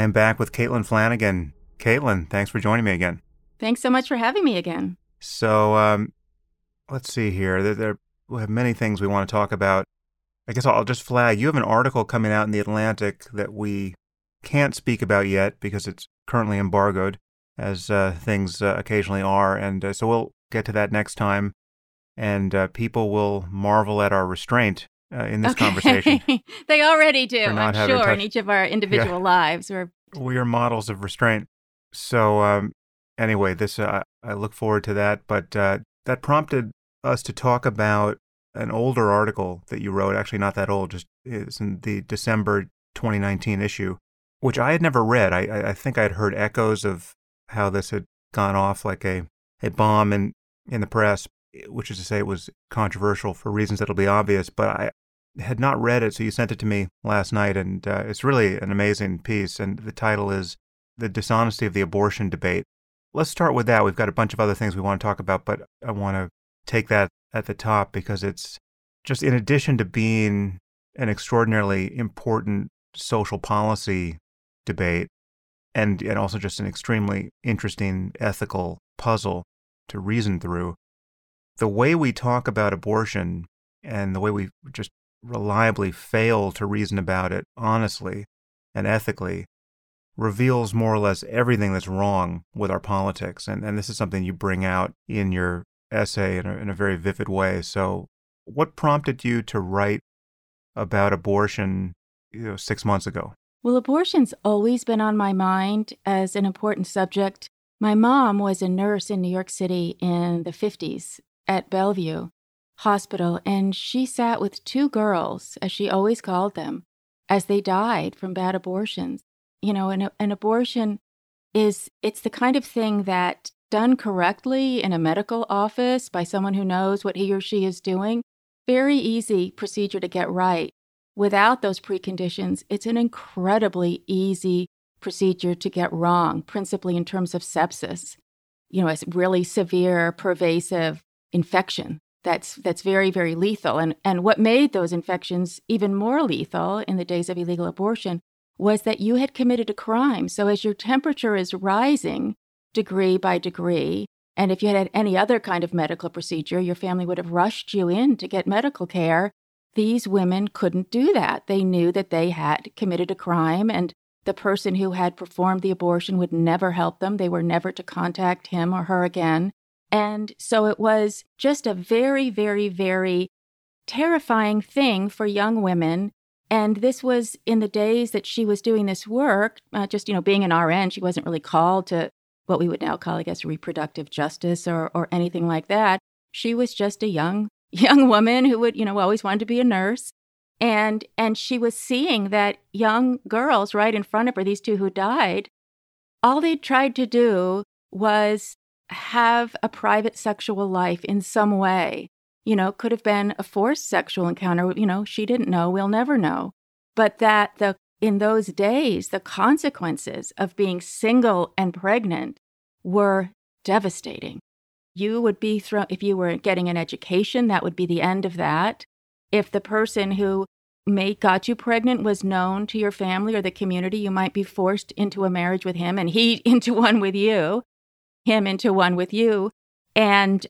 I am back with Caitlin Flanagan. Caitlin, thanks for joining me again. Thanks so much for having me again. So, um, let's see here. There, there, we have many things we want to talk about. I guess I'll just flag you have an article coming out in the Atlantic that we can't speak about yet because it's currently embargoed, as uh, things uh, occasionally are. And uh, so we'll get to that next time. And uh, people will marvel at our restraint uh, in this Okay. conversation. they already do, I'm sure, in each of our individual lives. We're we are models of restraint. So um, anyway, this uh, I look forward to that. But uh, that prompted us to talk about an older article that you wrote. Actually, not that old. Just it's in the December 2019 issue, which I had never read. I, I- I think I had heard echoes of how this had gone off like a a bomb in in the press, which is to say it was controversial for reasons that'll be obvious. But I had not read it, so you sent it to me last night, and uh, it's really an amazing piece. And the title is "The Dishonesty of the Abortion Debate." Let's start with that. We've got a bunch of other things we want to talk about, but I want to take that at the top because it's just in addition to being an extraordinarily important social policy debate and, and also just an extremely interesting ethical puzzle to reason through. The way we talk about abortion and the way we just reliably fail to reason about it honestly and ethically reveals more or less everything that's wrong with our politics. And, and this is something you bring out in your essay in a, in a very vivid way. So, what prompted you to write about abortion you know, six months ago? Well, abortion's always been on my mind as an important subject. My mom was a nurse in New York City in the 50s at Bellevue Hospital, and she sat with two girls, as she always called them, as they died from bad abortions. You know, an, an abortion is it's the kind of thing that done correctly in a medical office by someone who knows what he or she is doing, very easy procedure to get right without those preconditions, it's an incredibly easy procedure to get wrong, principally in terms of sepsis. You know, it's really severe, pervasive infection that's that's very, very lethal. And and what made those infections even more lethal in the days of illegal abortion was that you had committed a crime. So as your temperature is rising degree by degree, and if you had had any other kind of medical procedure, your family would have rushed you in to get medical care these women couldn't do that. They knew that they had committed a crime, and the person who had performed the abortion would never help them. They were never to contact him or her again. And so it was just a very, very, very terrifying thing for young women. And this was in the days that she was doing this work, uh, just, you know, being an RN, she wasn't really called to what we would now call, I guess, reproductive justice or, or anything like that. She was just a young young woman who would, you know, always wanted to be a nurse. And and she was seeing that young girls right in front of her, these two who died, all they tried to do was have a private sexual life in some way. You know, could have been a forced sexual encounter, you know, she didn't know, we'll never know. But that the in those days, the consequences of being single and pregnant were devastating you would be thrown if you were getting an education that would be the end of that if the person who may got you pregnant was known to your family or the community you might be forced into a marriage with him and he into one with you him into one with you. And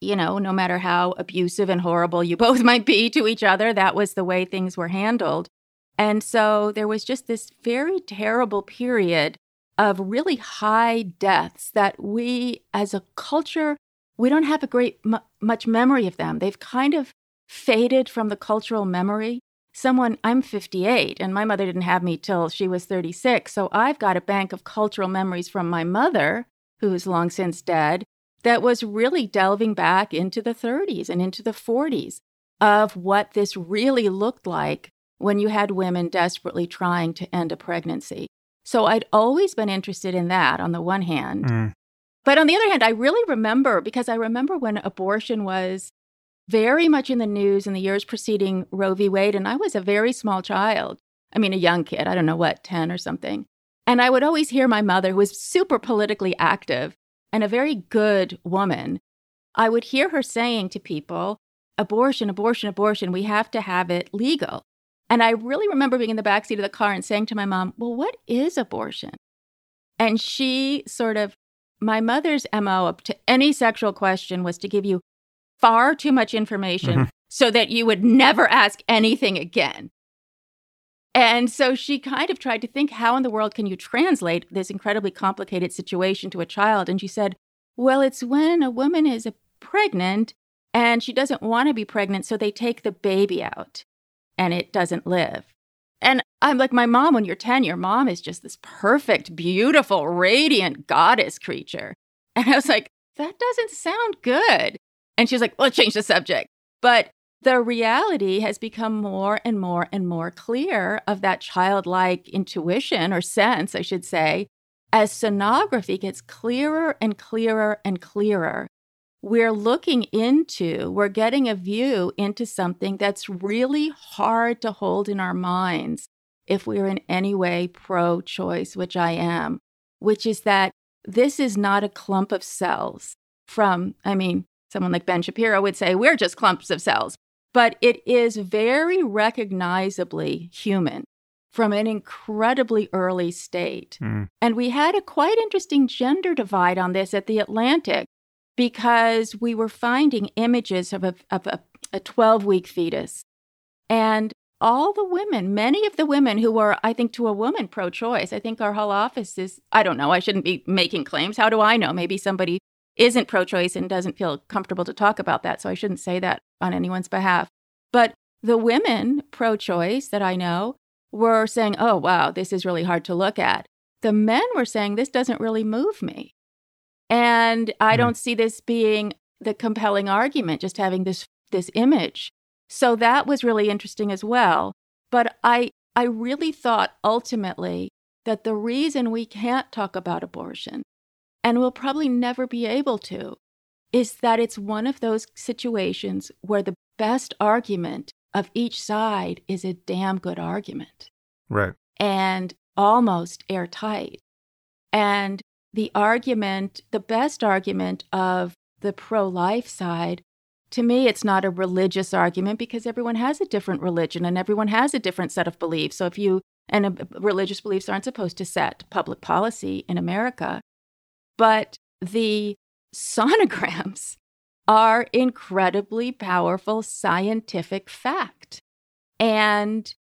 you know no matter how abusive and horrible you both might be to each other that was the way things were handled. And so there was just this very terrible period of really high deaths that we as a culture we don't have a great mu much memory of them. They've kind of faded from the cultural memory. Someone i'm 58 and my mother didn't have me till she was 36 so i've got a bank of cultural memories from my mother who's long since dead that was really delving back into the 30s and into the 40s of what this really looked like when you had women desperately trying to end a pregnancy so I'd always been interested in that on the one hand. Mm. But on the other hand, I really remember because I remember when abortion was very much in the news in the years preceding Roe v. Wade, and I was a very small child. I mean, a young kid, I don't know what, 10 or something. And I would always hear my mother, who was super politically active and a very good woman, I would hear her saying to people, abortion, abortion, abortion, we have to have it legal. And I really remember being in the backseat of the car and saying to my mom, Well, what is abortion? And she sort of, my mother's MO up to any sexual question was to give you far too much information mm-hmm. so that you would never ask anything again. And so she kind of tried to think, how in the world can you translate this incredibly complicated situation to a child? And she said, well, it's when a woman is uh, pregnant and she doesn't want to be pregnant, so they take the baby out and it doesn't live. And I'm like, my mom, when you're 10, your mom is just this perfect, beautiful, radiant goddess creature. And I was like, that doesn't sound good. And she was like, well, change the subject. But the reality has become more and more and more clear of that childlike intuition or sense, I should say, as sonography gets clearer and clearer and clearer. We're looking into, we're getting a view into something that's really hard to hold in our minds if we're in any way pro choice, which I am, which is that this is not a clump of cells from, I mean, someone like Ben Shapiro would say, we're just clumps of cells but it is very recognizably human from an incredibly early state. Mm. And we had a quite interesting gender divide on this at the Atlantic because we were finding images of a, of a, a 12 week fetus. And all the women, many of the women who were, I think, to a woman pro choice, I think our whole office is, I don't know, I shouldn't be making claims. How do I know? Maybe somebody isn't pro choice and doesn't feel comfortable to talk about that. So I shouldn't say that on anyone's behalf. But the women pro choice that I know were saying, oh, wow, this is really hard to look at. The men were saying, this doesn't really move me. And I mm don't see this being the compelling argument, just having this, this image. So that was really interesting as well. But I, I really thought ultimately that the reason we can't talk about abortion and we'll probably never be able to, is that it's one of those situations where the best argument of each side is a damn good argument. Right. And almost airtight. And the argument, the best argument of the pro life side, to me, it's not a religious argument because everyone has a different religion and everyone has a different set of beliefs. So if you, and uh, religious beliefs aren't supposed to set public policy in America. But the sonograms are incredibly powerful scientific fact. And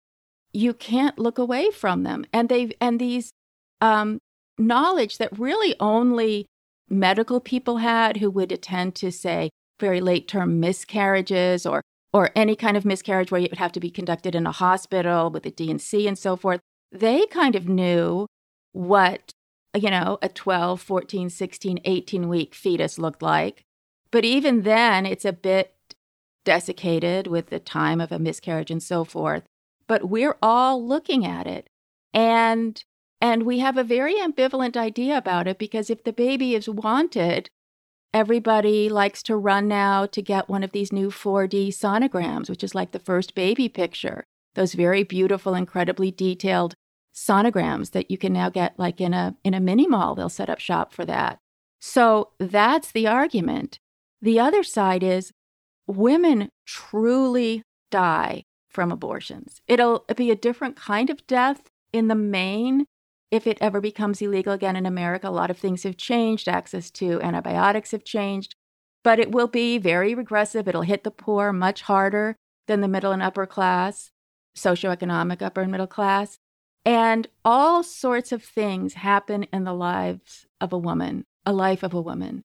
you can't look away from them. And they and these um, knowledge that really only medical people had who would attend to say very late term miscarriages or or any kind of miscarriage where it would have to be conducted in a hospital with a D&C and so forth. They kind of knew what you know, a 12, 14, 16, 18 week fetus looked like. But even then, it's a bit desiccated with the time of a miscarriage and so forth. But we're all looking at it. And and we have a very ambivalent idea about it because if the baby is wanted, everybody likes to run now to get one of these new 4D sonograms, which is like the first baby picture. Those very beautiful, incredibly detailed sonograms that you can now get like in a in a mini mall they'll set up shop for that. So that's the argument. The other side is women truly die from abortions. It'll be a different kind of death in the main if it ever becomes illegal again in america. A lot of things have changed. Access to antibiotics have changed. But it will be very regressive. It'll hit the poor much harder than the middle and upper class socioeconomic upper and middle class and all sorts of things happen in the lives of a woman, a life of a woman.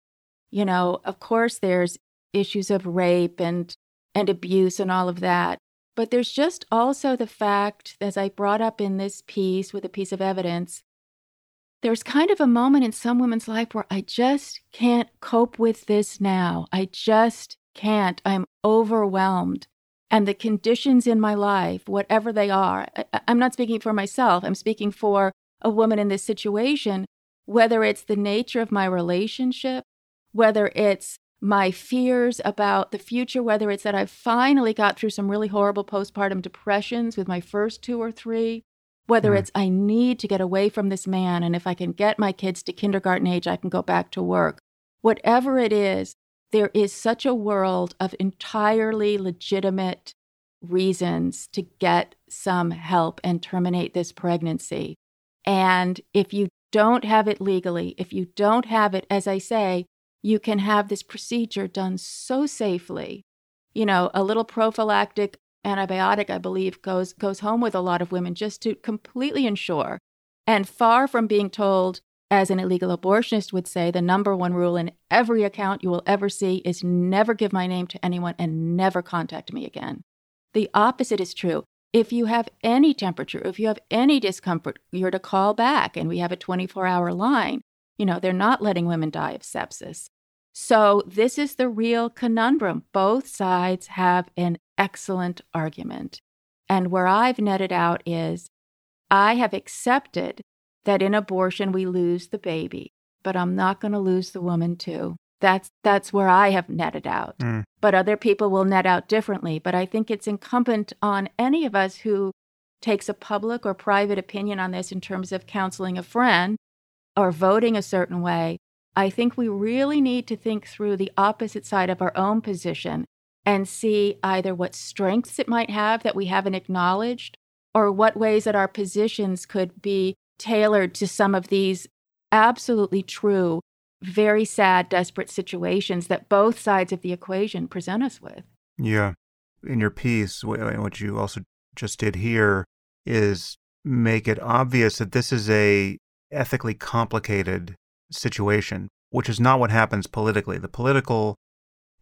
You know, of course, there's issues of rape and, and abuse and all of that. But there's just also the fact, as I brought up in this piece with a piece of evidence, there's kind of a moment in some women's life where I just can't cope with this now. I just can't. I'm overwhelmed and the conditions in my life, whatever they are, I, I'm not speaking for myself, I'm speaking for a woman in this situation, whether it's the nature of my relationship, whether it's my fears about the future, whether it's that I finally got through some really horrible postpartum depressions with my first two or three, whether mm. it's I need to get away from this man, and if I can get my kids to kindergarten age, I can go back to work. Whatever it is, there is such a world of entirely legitimate reasons to get some help and terminate this pregnancy. And if you don't have it legally, if you don't have it, as I say, you can have this procedure done so safely. You know, a little prophylactic antibiotic, I believe, goes goes home with a lot of women just to completely ensure. And far from being told, as an illegal abortionist would say, the number one rule in every account you will ever see is never give my name to anyone and never contact me again. The opposite is true. If you have any temperature, if you have any discomfort, you're to call back, and we have a 24 hour line. You know, they're not letting women die of sepsis. So, this is the real conundrum. Both sides have an excellent argument. And where I've netted out is I have accepted that in abortion we lose the baby, but I'm not going to lose the woman too. That's that's where I have netted out. Mm. But other people will net out differently, but I think it's incumbent on any of us who takes a public or private opinion on this in terms of counseling a friend or voting a certain way. I think we really need to think through the opposite side of our own position and see either what strengths it might have that we haven't acknowledged or what ways that our positions could be tailored to some of these absolutely true very sad, desperate situations that both sides of the equation present us with. Yeah. In your piece, what you also just did here is make it obvious that this is a ethically complicated situation, which is not what happens politically. The political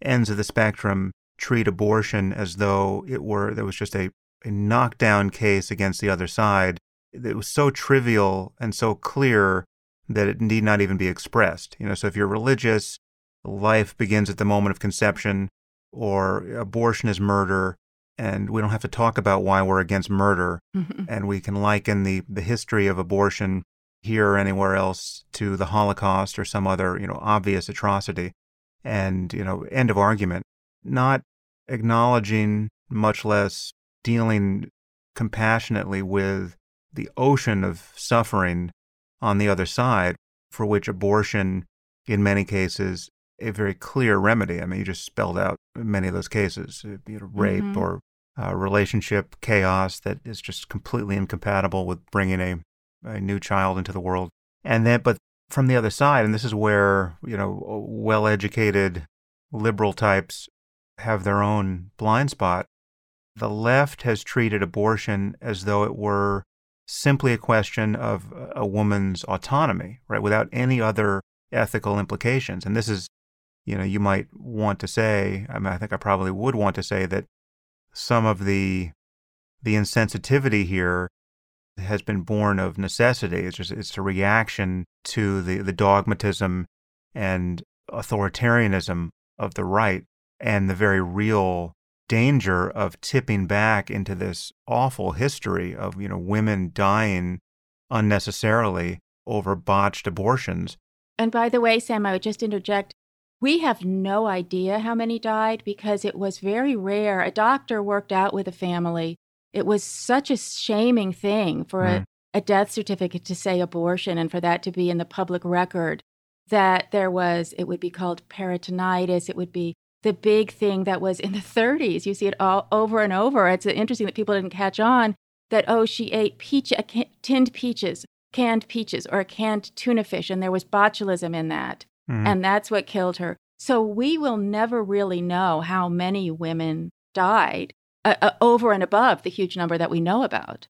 ends of the spectrum treat abortion as though it were there was just a, a knockdown case against the other side. It was so trivial and so clear that it need not even be expressed. You know, so if you're religious, life begins at the moment of conception, or abortion is murder, and we don't have to talk about why we're against murder, mm-hmm. and we can liken the the history of abortion here or anywhere else to the Holocaust or some other you know obvious atrocity, and you know end of argument. Not acknowledging, much less dealing compassionately with the ocean of suffering on the other side, for which abortion, in many cases, a very clear remedy. I mean, you just spelled out many of those cases, you know, rape mm-hmm. or uh, relationship chaos that is just completely incompatible with bringing a, a new child into the world. And then, but from the other side, and this is where, you know, well educated liberal types have their own blind spot. The left has treated abortion as though it were simply a question of a woman's autonomy, right, without any other ethical implications. And this is, you know, you might want to say, I mean, I think I probably would want to say that some of the the insensitivity here has been born of necessity. It's just it's a reaction to the, the dogmatism and authoritarianism of the right and the very real danger of tipping back into this awful history of you know women dying unnecessarily over botched abortions. And by the way, Sam, I would just interject. We have no idea how many died because it was very rare. A doctor worked out with a family. It was such a shaming thing for mm. a, a death certificate to say abortion and for that to be in the public record that there was, it would be called peritonitis, it would be the big thing that was in the 30s. You see it all over and over. It's interesting that people didn't catch on that, oh, she ate peach, tinned peaches, canned peaches, or a canned tuna fish, and there was botulism in that. Mm-hmm. And that's what killed her. So we will never really know how many women died uh, uh, over and above the huge number that we know about.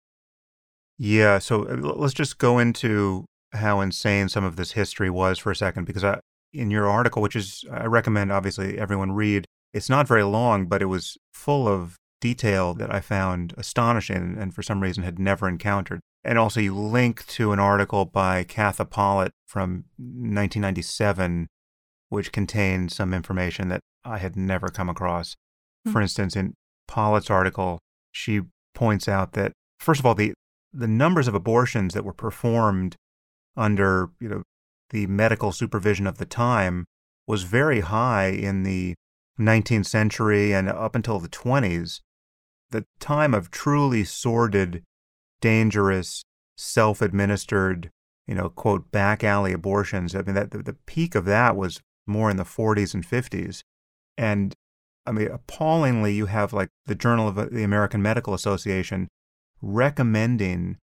Yeah. So uh, let's just go into how insane some of this history was for a second, because I, in your article, which is, I recommend obviously everyone read. It's not very long, but it was full of detail that I found astonishing and for some reason had never encountered. And also, you link to an article by Katha Pollitt from 1997, which contained some information that I had never come across. Mm-hmm. For instance, in Pollitt's article, she points out that, first of all, the, the numbers of abortions that were performed under you know the medical supervision of the time was very high in the 19th century and up until the 20s. The time of truly sordid, dangerous, self administered, you know, quote, back alley abortions. I mean, that the, the peak of that was more in the 40s and 50s. And I mean, appallingly, you have like the Journal of the American Medical Association recommending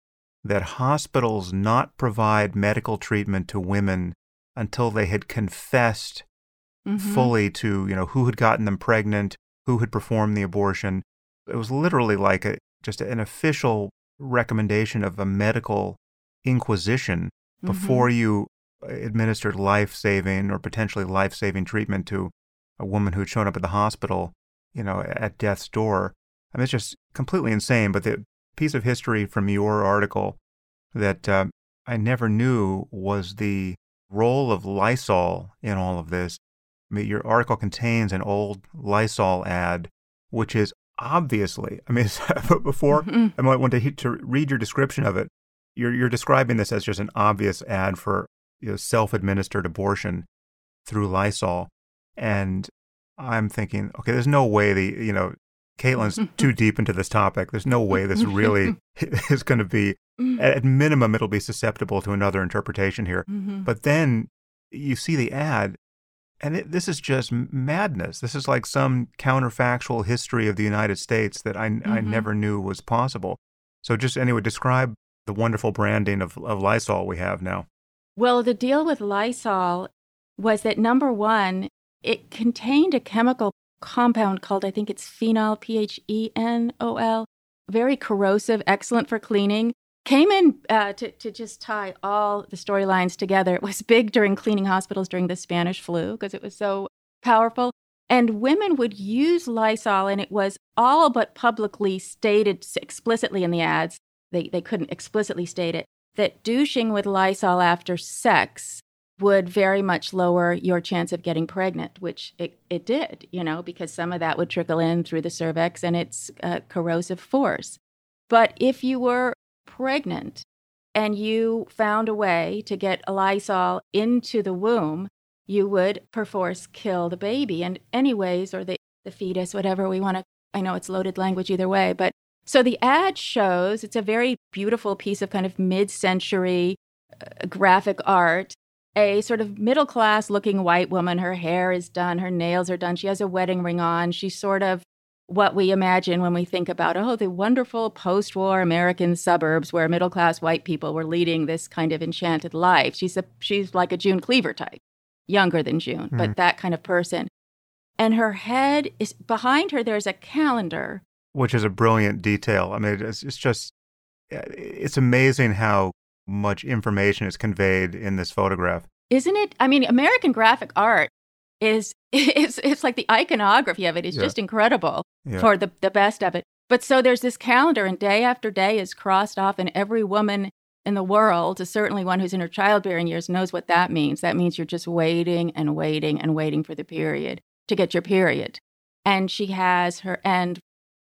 that hospitals not provide medical treatment to women until they had confessed mm-hmm. fully to, you know, who had gotten them pregnant, who had performed the abortion. It was literally like a, just an official recommendation of a medical inquisition mm-hmm. before you administered life saving or potentially life saving treatment to a woman who had shown up at the hospital, you know, at death's door. I mean, it's just completely insane. But the piece of history from your article that uh, I never knew was the role of Lysol in all of this. I mean, your article contains an old Lysol ad, which is obviously, I mean, before mm-hmm. I might want to, to read your description of it. You're, you're describing this as just an obvious ad for you know, self-administered abortion through Lysol, and I'm thinking, okay, there's no way the you know Caitlin's too deep into this topic. There's no way this really is going to be, at minimum, it'll be susceptible to another interpretation here. Mm-hmm. But then you see the ad, and it, this is just madness. This is like some counterfactual history of the United States that I, mm-hmm. I never knew was possible. So, just anyway, describe the wonderful branding of, of Lysol we have now. Well, the deal with Lysol was that number one, it contained a chemical compound called, I think it's phenol, P H E N O L, very corrosive, excellent for cleaning. Came in uh, to, to just tie all the storylines together. It was big during cleaning hospitals during the Spanish flu because it was so powerful. And women would use Lysol, and it was all but publicly stated explicitly in the ads. They, they couldn't explicitly state it that douching with Lysol after sex would very much lower your chance of getting pregnant, which it, it did, you know, because some of that would trickle in through the cervix and its uh, corrosive force. But if you were pregnant and you found a way to get Lysol into the womb, you would perforce kill the baby. And, anyways, or the, the fetus, whatever we want to, I know it's loaded language either way, but so the ad shows it's a very beautiful piece of kind of mid century uh, graphic art a sort of middle class looking white woman. Her hair is done, her nails are done, she has a wedding ring on. She's sort of what we imagine when we think about, oh, the wonderful post war American suburbs where middle class white people were leading this kind of enchanted life. She's, a, she's like a June Cleaver type, younger than June, mm. but that kind of person. And her head is behind her, there's a calendar. Which is a brilliant detail. I mean, it's, it's just, it's amazing how much information is conveyed in this photograph. Isn't it? I mean, American graphic art is it's it's like the iconography of it is yeah. just incredible yeah. for the the best of it. But so there's this calendar, and day after day is crossed off, and every woman in the world, certainly one who's in her childbearing years, knows what that means. That means you're just waiting and waiting and waiting for the period to get your period. And she has her, and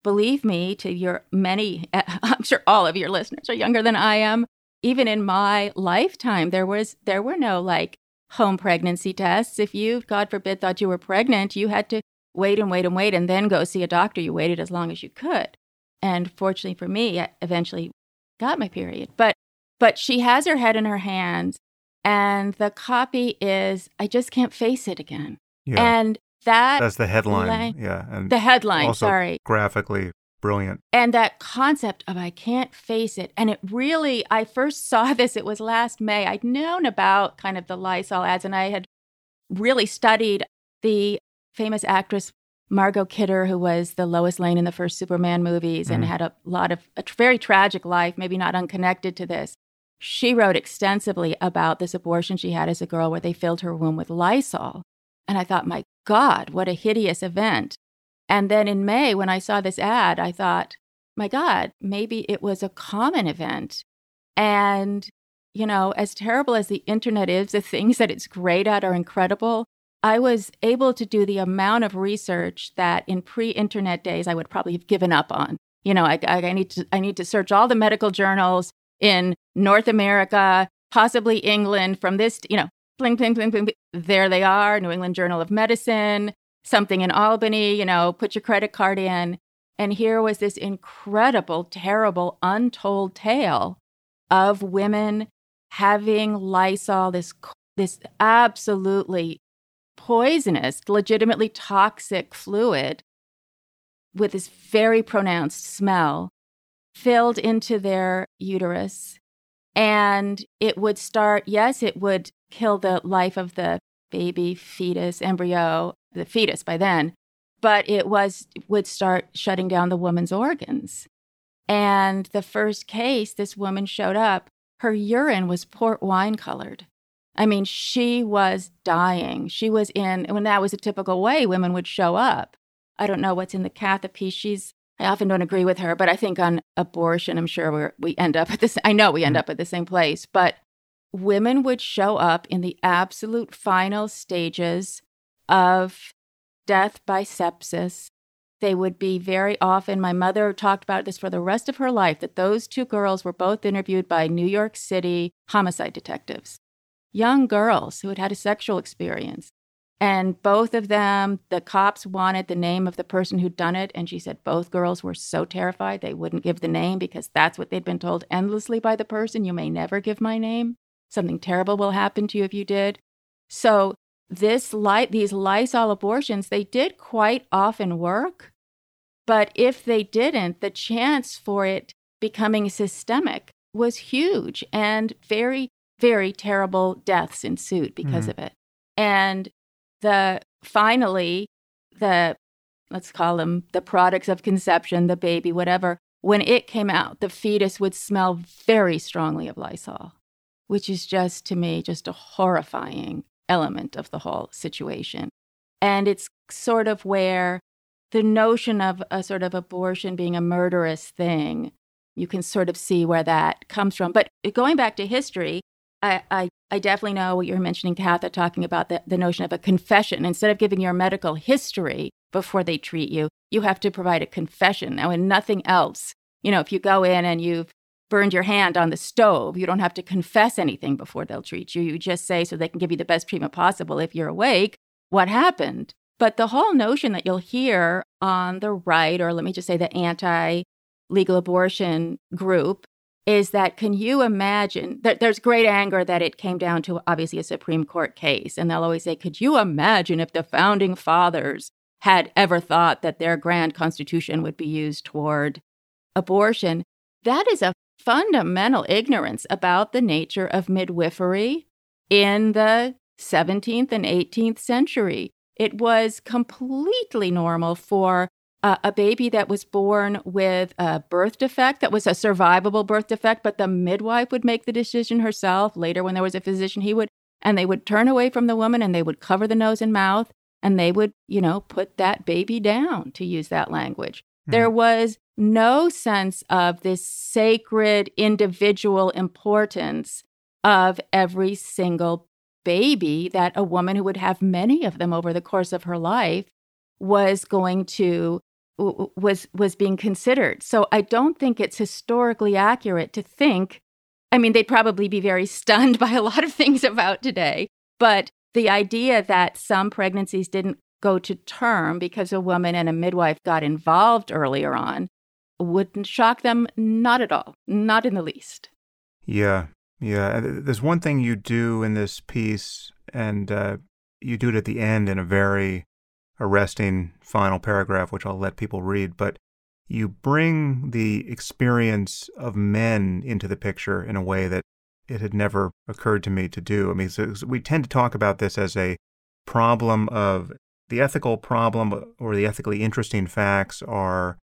believe me, to your many, I'm sure all of your listeners are younger than I am even in my lifetime, there was there were no like home pregnancy tests. If you, God forbid, thought you were pregnant, you had to wait and wait and wait and then go see a doctor. You waited as long as you could. And fortunately for me, I eventually got my period. But but she has her head in her hands and the copy is I just can't face it again. Yeah. And that That's the headline. yeah. And the headline, sorry. Graphically Brilliant. And that concept of I can't face it. And it really, I first saw this, it was last May. I'd known about kind of the Lysol ads, and I had really studied the famous actress Margot Kidder, who was the Lois Lane in the first Superman movies mm and mm-hmm. had a lot of a very tragic life, maybe not unconnected to this. She wrote extensively about this abortion she had as a girl where they filled her womb with Lysol. And I thought, my God, what a hideous event. And then in May, when I saw this ad, I thought, my God, maybe it was a common event. And, you know, as terrible as the internet is, the things that it's great at are incredible. I was able to do the amount of research that in pre-internet days I would probably have given up on. You know, I, I, need to I need to search all the medical journals in North America, possibly England, from this, you know, bling, bling, bling, bling. There they are, New England Journal of Medicine, something in Albany, you know, put your credit card in. And here was this incredible, terrible, untold tale of women having Lysol, this, this absolutely poisonous, legitimately toxic fluid with this very pronounced smell filled into their uterus. And it would start, yes, it would kill the life of the baby, fetus, embryo, the fetus by then, but it was would start shutting down the woman's organs. And the first case, this woman showed up, her urine was port wine colored. I mean, she was dying. She was in, when that was a typical way women would show up. I don't know what's in the Katha piece. She's, I often don't agree with her, but I think on abortion, I'm sure we we end up at this, I know we end mm-hmm. up at the same place, but women would show up in the absolute final stages of death by sepsis. They would be very often, my mother talked about this for the rest of her life, that those two girls were both interviewed by New York City homicide detectives, young girls who had had a sexual experience. And both of them, the cops wanted the name of the person who'd done it. And she said both girls were so terrified they wouldn't give the name because that's what they'd been told endlessly by the person. You may never give my name. Something terrible will happen to you if you did. So this light these Lysol abortions, they did quite often work. But if they didn't, the chance for it becoming systemic was huge and very, very terrible deaths ensued because mm. of it. And the finally, the let's call them the products of conception, the baby, whatever, when it came out, the fetus would smell very strongly of Lysol, which is just to me just a horrifying element of the whole situation. And it's sort of where the notion of a sort of abortion being a murderous thing, you can sort of see where that comes from. But going back to history, I, I, I definitely know what you're mentioning, Katha, talking about the, the notion of a confession. Instead of giving your medical history before they treat you, you have to provide a confession. Now, and nothing else. You know, if you go in and you've burned your hand on the stove. You don't have to confess anything before they'll treat you. You just say, so they can give you the best treatment possible if you're awake, what happened. But the whole notion that you'll hear on the right, or let me just say the anti legal abortion group, is that can you imagine that there's great anger that it came down to obviously a Supreme Court case. And they'll always say, could you imagine if the founding fathers had ever thought that their grand constitution would be used toward abortion? That is a fundamental ignorance about the nature of midwifery in the 17th and 18th century. It was completely normal for uh, a baby that was born with a birth defect that was a survivable birth defect, but the midwife would make the decision herself. Later, when there was a physician, he would, and they would turn away from the woman and they would cover the nose and mouth and they would, you know, put that baby down, to use that language. There hmm. was no sense of this sacred individual importance of every single baby that a woman who would have many of them over the course of her life was going to was was being considered. So I don't think it's historically accurate to think I mean they'd probably be very stunned by a lot of things about today, but the idea that some pregnancies didn't go to term because a woman and a midwife got involved earlier on wouldn't shock them not at all, not in the least. Yeah, yeah. There's one thing you do in this piece, and uh, you do it at the end in a very arresting final paragraph, which I'll let people read. But you bring the experience of men into the picture in a way that it had never occurred to me to do. I mean, so we tend to talk about this as a problem of the ethical problem or the ethically interesting facts are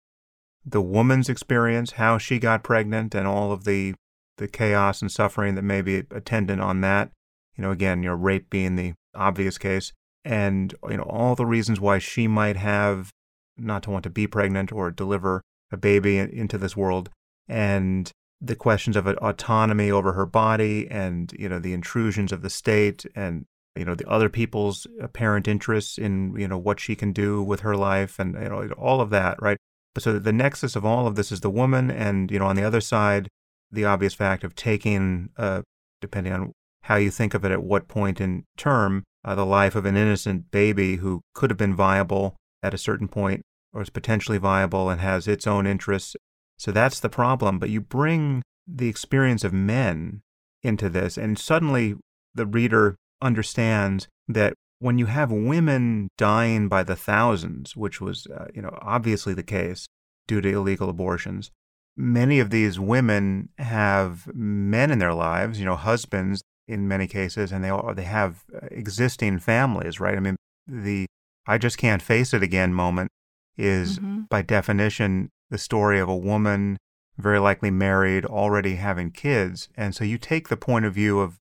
the woman's experience, how she got pregnant, and all of the the chaos and suffering that may be attendant on that. You know, again, your rape being the obvious case, and you know all the reasons why she might have not to want to be pregnant or deliver a baby into this world, and the questions of autonomy over her body, and you know the intrusions of the state, and you know the other people's apparent interests in you know what she can do with her life, and you know all of that, right? but so the nexus of all of this is the woman, and you know, on the other side, the obvious fact of taking, uh, depending on how you think of it, at what point in term, uh, the life of an innocent baby who could have been viable at a certain point, or is potentially viable and has its own interests. So that's the problem. But you bring the experience of men into this, and suddenly the reader understands that when you have women dying by the thousands, which was, uh, you know, obviously the case due to illegal abortions, many of these women have men in their lives, you know, husbands in many cases, and they all, they have uh, existing families, right? I mean, the I just can't face it again moment is mm-hmm. by definition the story of a woman very likely married, already having kids. And so you take the point of view of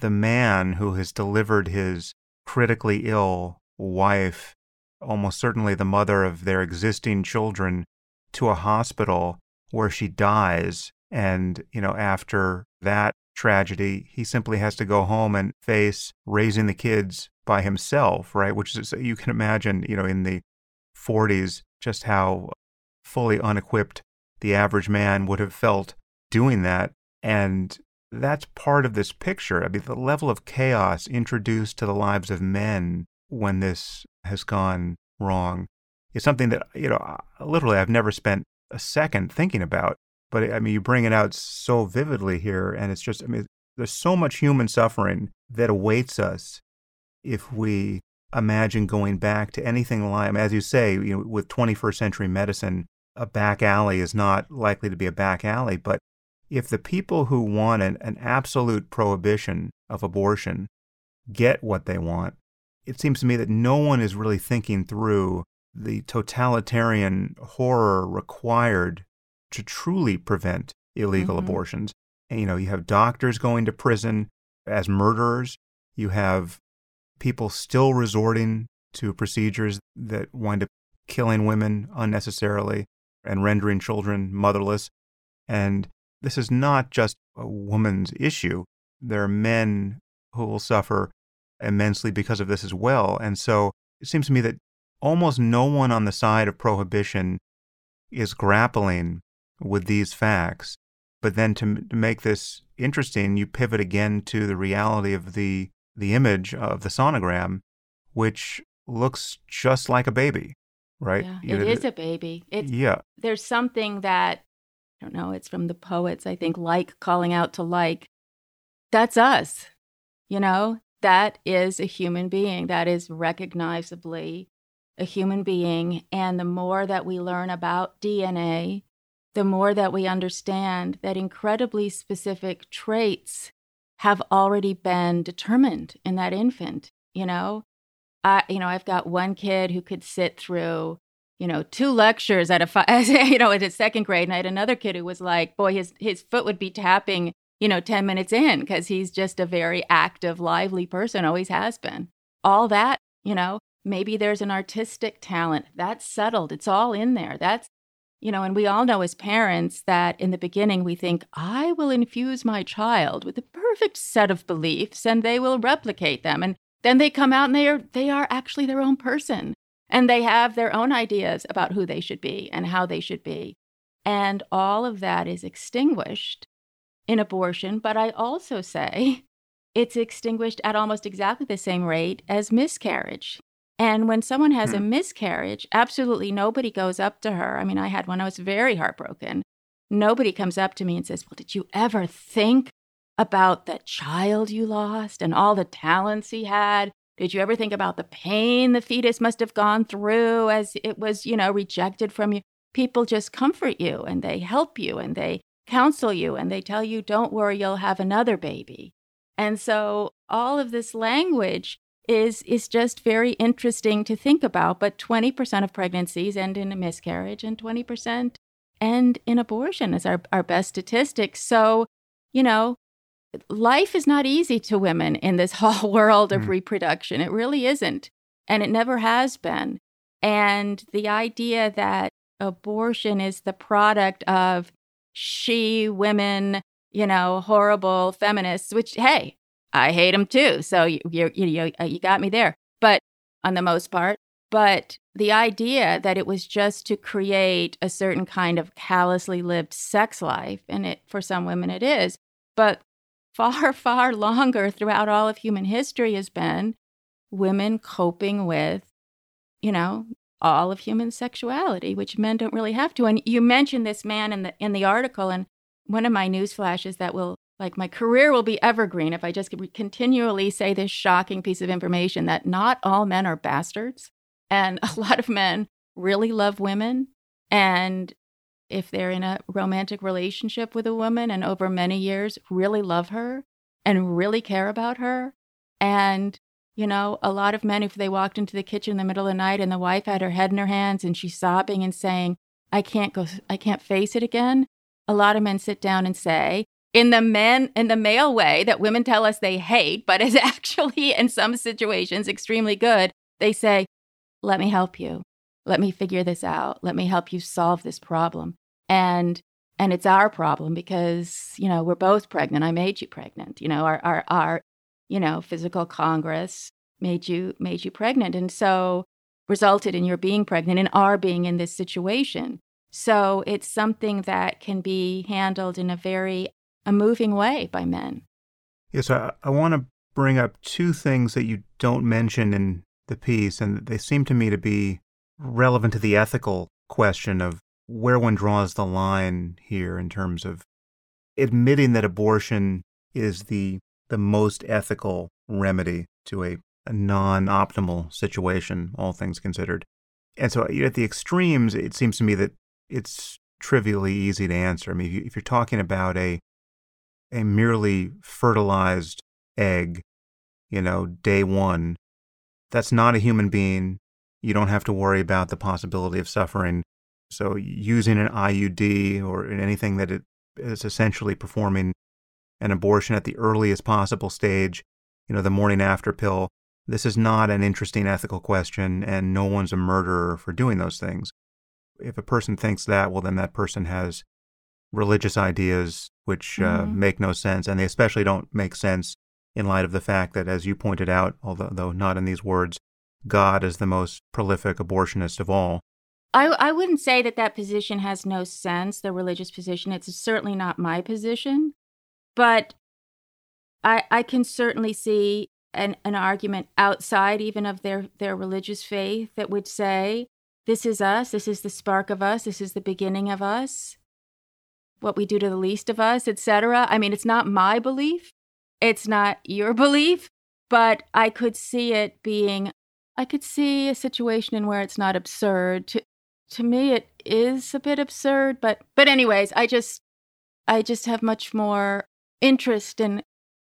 the man who has delivered his critically ill wife, almost certainly the mother of their existing children, to a hospital where she dies. And, you know, after that tragedy, he simply has to go home and face raising the kids by himself, right? Which is, you can imagine, you know, in the 40s, just how fully unequipped the average man would have felt doing that. And that's part of this picture. I mean, the level of chaos introduced to the lives of men when this has gone wrong is something that, you know, literally I've never spent a second thinking about. But I mean, you bring it out so vividly here. And it's just, I mean, there's so much human suffering that awaits us if we imagine going back to anything like, as you say, you know, with 21st century medicine, a back alley is not likely to be a back alley. But if the people who want an, an absolute prohibition of abortion get what they want, it seems to me that no one is really thinking through the totalitarian horror required to truly prevent illegal mm-hmm. abortions. And, you know, you have doctors going to prison as murderers. You have people still resorting to procedures that wind up killing women unnecessarily and rendering children motherless. And this is not just a woman's issue. There are men who will suffer immensely because of this as well. And so it seems to me that almost no one on the side of prohibition is grappling with these facts. But then to, to make this interesting, you pivot again to the reality of the, the image of the sonogram, which looks just like a baby right? Yeah, it know, a baby. It's, yeah. There's something that, Don't know, it's from the poets, I think, like calling out to like. That's us, you know? That is a human being. That is recognizably a human being. And the more that we learn about DNA, the more that we understand that incredibly specific traits have already been determined in that infant, you know? I, you know, I've got one kid who could sit through, you know, two lectures at a, fi- you know, at his second grade, and I had another kid who was like, boy, his his foot would be tapping, you know, ten minutes in because he's just a very active, lively person, always has been. All that, you know, maybe there's an artistic talent that's settled. It's all in there. That's you know, and we all know as parents that in the beginning we think, I will infuse my child with the perfect set of beliefs and they will replicate them. And then they come out and they are they are actually their own person and they have their own ideas about who they should be and how they should be. And all of that is extinguished in abortion, but I also say it's extinguished at almost exactly the same rate as miscarriage. And when someone has hmm. a miscarriage, absolutely nobody goes up to her. I mean, I had one, I was very heartbroken. Nobody comes up to me and says, Well, did you ever think about that child you lost and all the talents he had? Did you ever think about the pain the fetus must have gone through as it was, you know, rejected from you? People just comfort you and they help you and they counsel you and they tell you, don't worry, you'll have another baby. And so all of this language is is just very interesting to think about. But 20% of pregnancies end in a miscarriage and 20% end in abortion is our, our best statistics. So, you know, life is not easy to women in this whole world of mm. reproduction. It really isn't. And it never has been. And the idea that abortion is the product of she, women, you know, horrible feminists, which, hey, I hate them too. So you, you, you, you got me there. But on the most part, but the idea that it was just to create a certain kind of callously lived sex life, and it for some women it is, but far, far longer throughout all of human history has been women coping with, you know, all of human sexuality, which men don't really have to. And you mentioned this man in the in the article, and one of my news flashes that will like my career will be evergreen if I just continually say this shocking piece of information that not all men are bastards. And a lot of men really love women. And if they're in a romantic relationship with a woman and over many years really love her and really care about her. And, you know, a lot of men, if they walked into the kitchen in the middle of the night and the wife had her head in her hands and she's sobbing and saying, I can't go, I can't face it again. A lot of men sit down and say, in the men in the male way that women tell us they hate, but is actually in some situations extremely good. They say, "Let me help you. Let me figure this out. Let me help you solve this problem." And and it's our problem because you know we're both pregnant. I made you pregnant. You know our our our you know physical congress made you made you pregnant, and so resulted in your being pregnant and our being in this situation. So it's something that can be handled in a very a moving way by men. Yes, I, I want to bring up two things that you don't mention in the piece, and they seem to me to be relevant to the ethical question of where one draws the line here in terms of admitting that abortion is the the most ethical remedy to a, a non-optimal situation, all things considered. And so at the extremes, it seems to me that it's trivially easy to answer. I mean, if you're talking about a a merely fertilized egg, you know, day one, that's not a human being. You don't have to worry about the possibility of suffering. So, using an IUD or anything that it is essentially performing an abortion at the earliest possible stage, you know, the morning after pill, this is not an interesting ethical question, and no one's a murderer for doing those things. If a person thinks that, well, then that person has religious ideas which uh, mm-hmm. make no sense, and they especially don't make sense in light of the fact that, as you pointed out, although not in these words, God is the most prolific abortionist of all. I, I wouldn't say that that position has no sense, the religious position. It's certainly not my position. But I, I can certainly see an, an argument outside even of their, their religious faith that would say, this is us, this is the spark of us, this is the beginning of us what we do to the least of us, etc. I mean, it's not my belief, it's not your belief, but I could see it being I could see a situation in where it's not absurd. To to me it is a bit absurd, but but anyways, I just I just have much more interest in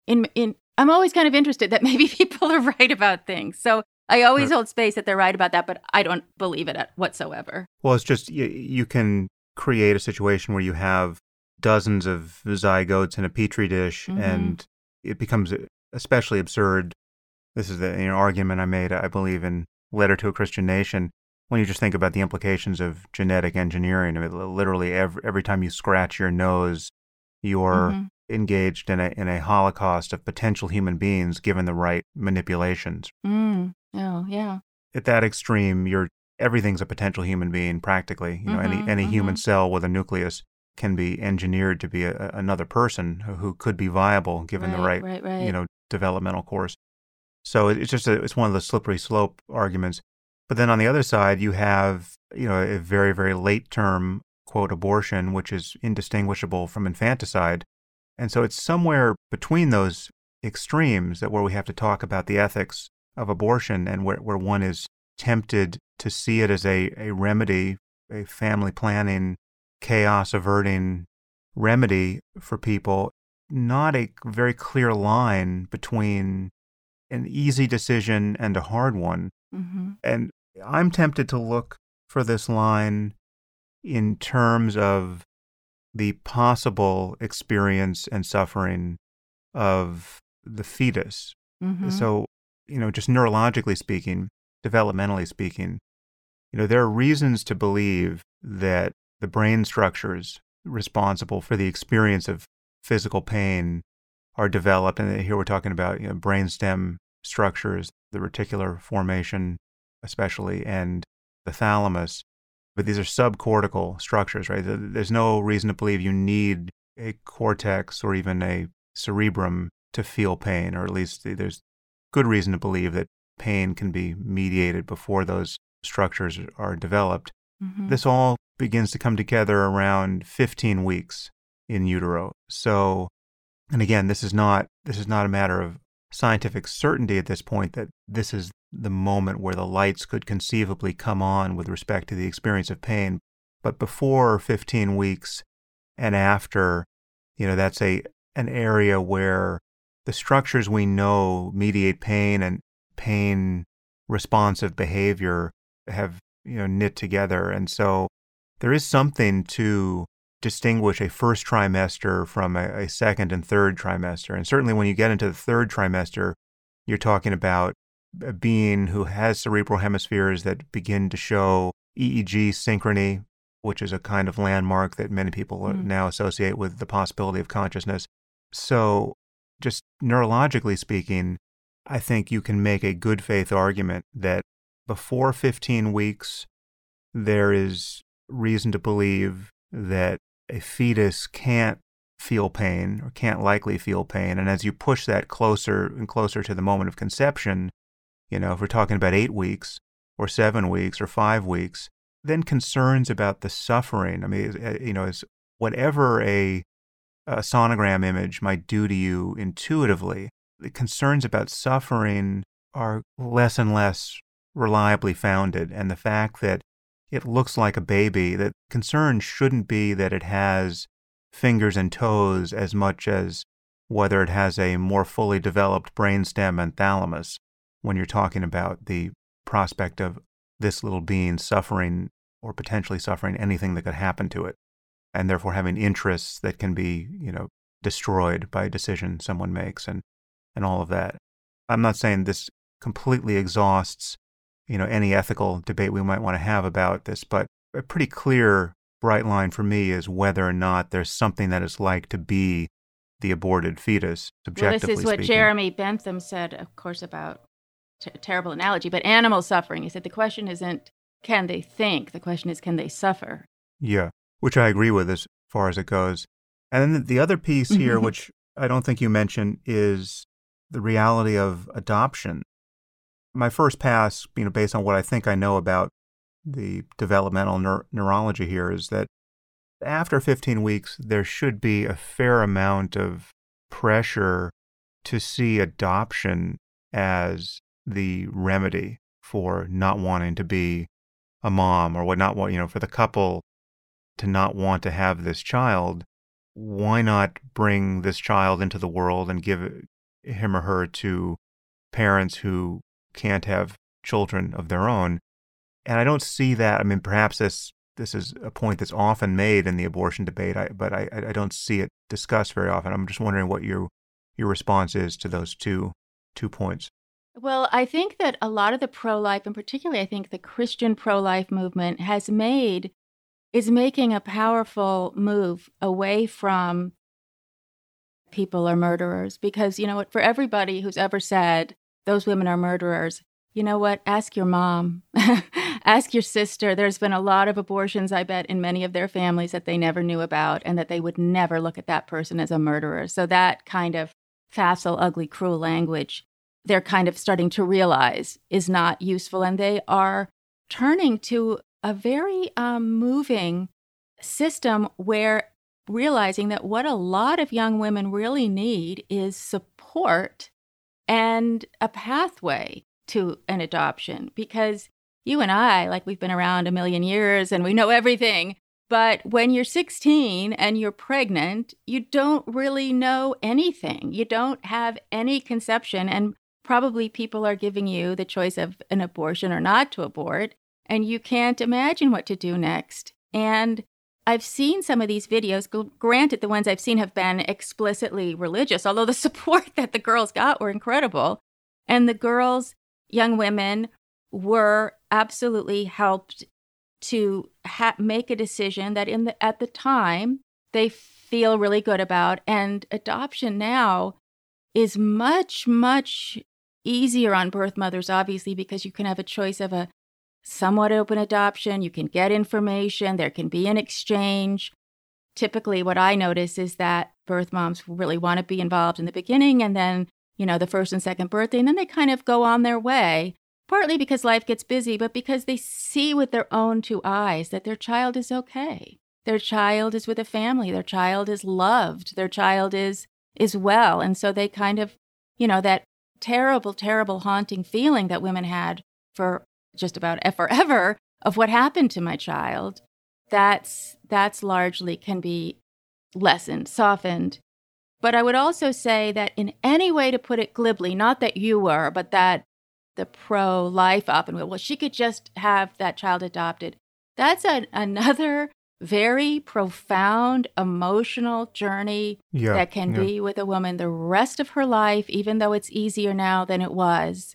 in in I'm always kind of interested that maybe people are right about things. So I always hold space that they're right about that, but I don't believe it whatsoever. Well, it's just you, you can create a situation where you have dozens of zygotes in a petri dish, mm-hmm. and it becomes especially absurd. This is the you know, argument I made, I believe, in Letter to a Christian Nation. When you just think about the implications of genetic engineering, I mean, literally every, every time you scratch your nose, you're mm-hmm. engaged in a in a holocaust of potential human beings given the right manipulations. Mm. Oh, yeah. At that extreme, you're everything's a potential human being practically. You know, mm-hmm, any any mm-hmm. human cell with a nucleus can be engineered to be a, another person who could be viable given right, the right, right, right, you know developmental course. So it's just a, it's one of the slippery slope arguments. But then on the other side, you have you know a very very late term quote abortion, which is indistinguishable from infanticide, and so it's somewhere between those extremes that where we have to talk about the ethics of abortion and where, where one is tempted to see it as a, a remedy, a family planning chaos averting remedy for people, not a very clear line between an easy decision and a hard one. Mm-hmm. And I'm tempted to look for this line in terms of the possible experience and suffering of the fetus. Mm-hmm. So, you know, just neurologically speaking, developmentally speaking, you know, there are reasons to believe that the brain structures responsible for the experience of physical pain are developed. And here we're talking about you know, brainstem structures, the reticular formation, especially, and the thalamus. But these are subcortical structures, right? There's no reason to believe you need a cortex or even a cerebrum to feel pain, or at least there's good reason to believe that pain can be mediated before those structures are developed. Mm-hmm. This all begins to come together around 15 weeks in utero. So and again, this is not this is not a matter of scientific certainty at this point that this is the moment where the lights could conceivably come on with respect to the experience of pain. But before 15 weeks and after, you know, that's a an area where the structures we know mediate pain and pain responsive behavior have, you know, knit together. And so there is something to distinguish a first trimester from a, a, second and third trimester. And certainly when you get into the third trimester, you're talking about a being who has cerebral hemispheres that begin to show EEG synchrony, which is a kind of landmark that many people mm. now associate with the possibility of consciousness. So, just neurologically speaking, I think you can make a good faith argument that before 15 weeks, there is reason to believe that a fetus can't feel pain or can't likely feel pain. And as you push that closer and closer to the moment of conception, you know, if we're talking about eight weeks or seven weeks or five weeks, then concerns about the suffering. I mean, uh, you know, is whatever a, a sonogram image might do to you intuitively, the concerns about suffering are less and less reliably founded. And the fact that it looks like a baby, that concern shouldn't be that it has fingers and toes as much as whether it has a more fully developed brainstem and thalamus when you're talking about the prospect of this little being suffering or potentially suffering anything that could happen to it and therefore having interests that can be you know destroyed by a decision someone makes and and all of that. I'm not saying this completely exhausts you know any ethical debate we might want to have about this but a pretty clear bright line for me is whether or not there's something that it's like to be the aborted fetus subjectively well, this is what speaking. jeremy bentham said of course about t- terrible analogy, but animal suffering. He said the question isn't can they think, the question is can they suffer. Yeah, which I agree with as far as it goes. And then the other piece here, mm-hmm. which I don't think you mentioned, is the reality of adoption. My first pass, you know, based on what I think I know about the developmental neur- neurology here, is that after 15 weeks, there should be a fair amount of pressure to see adoption as the remedy for not wanting to be a mom or what not want, you know, for the couple to not want to have this child, why not bring this child into the world and give him or her to parents who can't have children of their own? And I don't see that. I mean, perhaps this this is a point that's often made in the abortion debate, I, but I, I don't see it discussed very often. I'm just wondering what your your response is to those two two points. Well, I think that a lot of the pro life, and particularly I think the Christian pro life movement, has made, is making a powerful move away from people are murderers. Because, you know what, for everybody who's ever said those women are murderers, you know what, ask your mom, ask your sister. There's been a lot of abortions, I bet, in many of their families that they never knew about and that they would never look at that person as a murderer. So that kind of facile, ugly, cruel language they're kind of starting to realize is not useful. And they are turning to a very um, moving system where realizing that what a lot of young women really need is support and a pathway to an adoption because you and I, like we've been around a million years and we know everything. But when you're 16 and you're pregnant, you don't really know anything. You don't have any conception. And probably people are giving you the choice of an abortion or not to abort, and you can't imagine what to do next. And I've seen some of these videos. Granted, the ones I've seen have been explicitly religious, although the support that the girls got were incredible. And the girls, young women, were absolutely helped to ha- make a decision that in the at the time they feel really good about. And adoption now is much, much easier on birth mothers, obviously, because you can have a choice of a somewhat open adoption. You can get information, there can be an exchange. Typically, what I notice is that birth moms really want to be involved in the beginning and then, you know, the first and second birthday, and then they kind of go on their way, partly because life gets busy, but because they see with their own two eyes that their child is okay. Their child is with a family, their child is loved, their child is is well. And so they kind of, you know, that terrible, terrible, haunting feeling that women had for just about forever of what happened to my child. That's that's largely can be lessened, softened. But I would also say that in any way to put it glibly, not that you were, but that the pro life up and well, she could just have that child adopted. That's a, another very profound emotional journey yeah, that can yeah. be with a woman the rest of her life even though it's easier now than it was